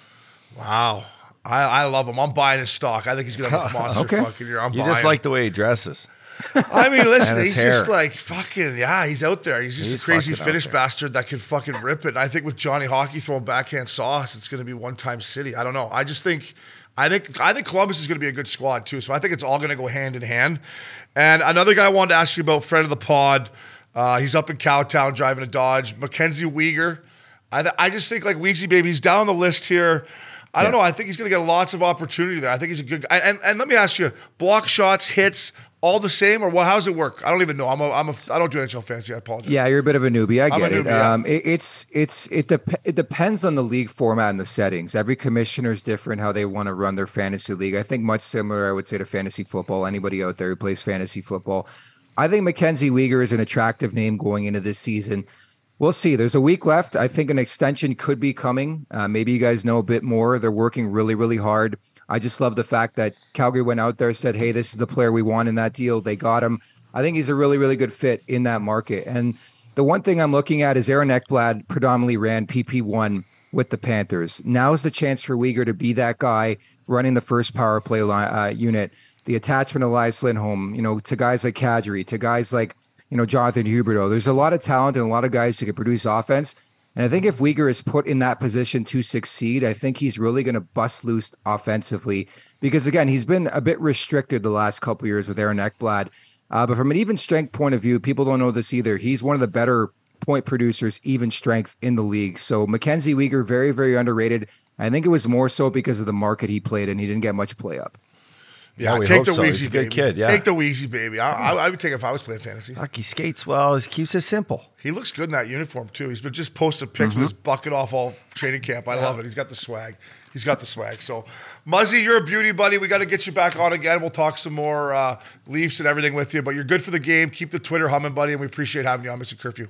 Wow. I, I love him. I'm buying his stock. I think he's gonna have a monster Okay. fucking year. I'm You buying. just like the way he dresses. I mean, listen, And his he's just like fucking yeah. He's out there. He's just He's a crazy fucking out Finnish bastard that can fucking rip it. And I think with Johnny Hockey throwing backhand sauce, it's gonna be one time city. I don't know. I just think. I think I think Columbus is going to be a good squad too. So I think it's all going to go hand in hand. And another guy I wanted to ask you about, friend of the pod. Uh, he's up in Cowtown driving a Dodge. Mackenzie Weegar. I, th- I just think like Weegsy baby, he's down the list here. I don't know. I think he's going to get lots of opportunity there. I think he's a good guy. And, and let me ask you, block shots, hits, all the same, or what? How does it work? I don't even know. I'm a, I'm a, I don't do NHL fantasy. I apologize. Yeah, you're a bit of a newbie. I get it. yeah. Um, it. It's it's it dep- it depends on the league format and the settings. Every commissioner is different how they want to run their fantasy league. I think much similar, I would say, to fantasy football. Anybody out there who plays fantasy football, I think Mackenzie Weegar is an attractive name going into this season. We'll see. There's a week left. I think an extension could be coming. Uh, maybe you guys know a bit more. They're working really, really hard. I just love the fact that Calgary went out there, said, "Hey, this is the player we want in that deal." They got him. I think he's a really, really good fit in that market. And the one thing I'm looking at is Aaron Ekblad predominantly ran PP1 with the Panthers. Now is the chance for Weegar to be that guy running the first power play line, uh, unit. The attachment of Elias Lindholm, you know, to guys like Kadri, to guys like you know Jonathan Huberdeau. There's a lot of talent and a lot of guys who can produce offense. And I think if Weegar is put in that position to succeed, I think he's really going to bust loose offensively because again, he's been a bit restricted the last couple years with Aaron Ekblad. Uh, but from an even strength point of view, people don't know this either. He's one of the better point producers, even strength in the league. So Mackenzie Weegar, very, very underrated. I think it was more so because of the market he played and he didn't get much play up. Yeah, Yeah, take the so. Weezy He's a baby. kid, yeah. Take the Weezy baby. I, I, I would take it if I was playing fantasy. Fuck, he skates well. He keeps it simple. He looks good in that uniform too. He's been just posted pics with his bucket off all training camp. I love it. He's got the swag. He's got the swag. So, Muzzy, you're a beauty, buddy. We got to get you back on again. We'll talk some more uh, Leafs and everything with you. But you're good for the game. Keep the Twitter humming, buddy, and we appreciate having you on, Mr. Curfew.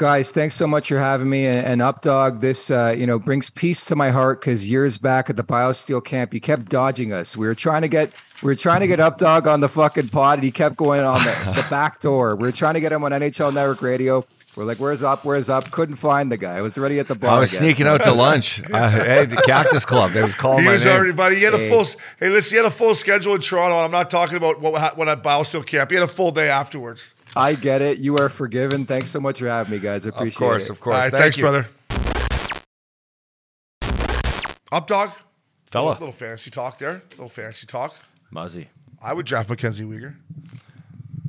Guys, thanks so much for having me. And, and Updog, this uh, you know brings peace to my heart because years back at the BioSteel camp, you kept dodging us. We were trying to get we were trying to get Updog on the fucking pod, and he kept going on the, the back door. We were trying to get him on NHL Network Radio. We're like, "Where's up? Where's up?" Couldn't find the guy. I was already at the bar. I was guess. sneaking out to lunch. Uh, hey, the Cactus Club. They was calling He my was name. already, buddy. He had a Hey. full. Hey, listen, he had a full schedule in Toronto. I'm not talking about what ha- when at BioSteel camp. He had a full day afterwards. I get it. You are forgiven. Thanks so much for having me, guys. I appreciate it. of course, it. of course. All right, Thank thanks, you. brother. Up, dog. Fella. Little, little fantasy talk there. Little fantasy talk. Muzzy. I would draft Mackenzie Weegar.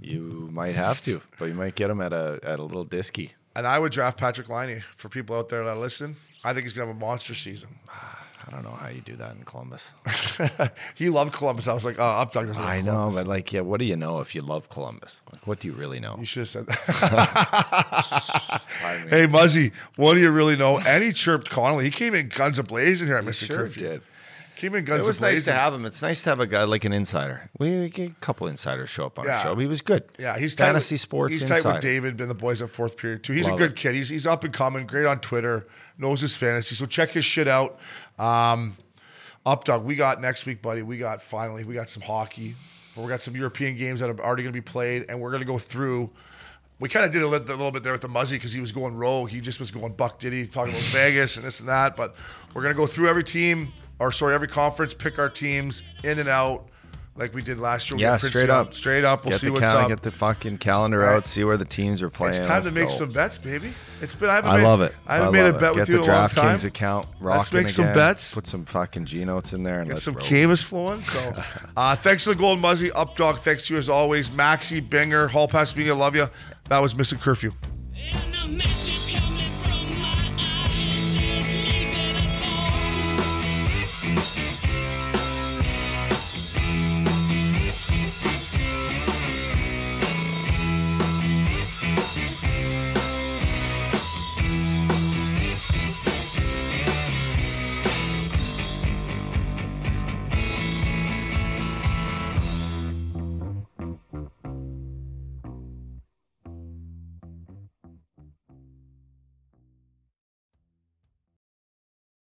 You might have to, but you might get him at a at a little disky. And I would draft Patrik Laine for people out there that listen. I think he's going to have a monster season. I don't know how you do that in Columbus. he loved Columbus. I was like, uh, Updog doesn't I know, but like, yeah, what do you know if you love Columbus? Like, what do you really know? You should have said that. hey, Muzzy, what do you really know? And he chirped Connolly. He came in guns a blazing here at Mr. sure Curfew. did. Guns It was nice to have him. It's nice to have a guy like an insider. We we get a couple insiders show up on Yeah. our show. He was good. Yeah, he's tight fantasy with, sports He's insider. tight with David and the boys at fourth period too. He's Love a good it. kid. He's he's up and coming. Great on Twitter. Knows his fantasy. So check his shit out. Um, up dog. We got next week, buddy. We got finally. We got some hockey. We got some European games that are already going to be played, and we're going to go through. We kind of did a little, a little bit there with the Muzzy because he was going rogue. He just was going buck diddy, talking about Vegas and this and that. But we're going to go through every team or sorry, every conference, pick our teams in and out, like we did last year. We'll Yeah, get straight Young. up. straight up. We'll get see the what's cal- up. Get the fucking calendar Right. out. See where the teams are playing. it's time Let's to make go. some bets, baby. It's been I haven't I made, love it. I haven't I made a it. bet Get with the you in a long time. Get the DraftKings account rocking Let's make some bets. Put some fucking G notes in there and Get let's some roll. Camus flowing. So, uh, thanks to the Golden Muzzy, Up Dog. Thanks to you as always, Maxi, Binger, Hall Pass Media. Love you. That was Missing Curfew.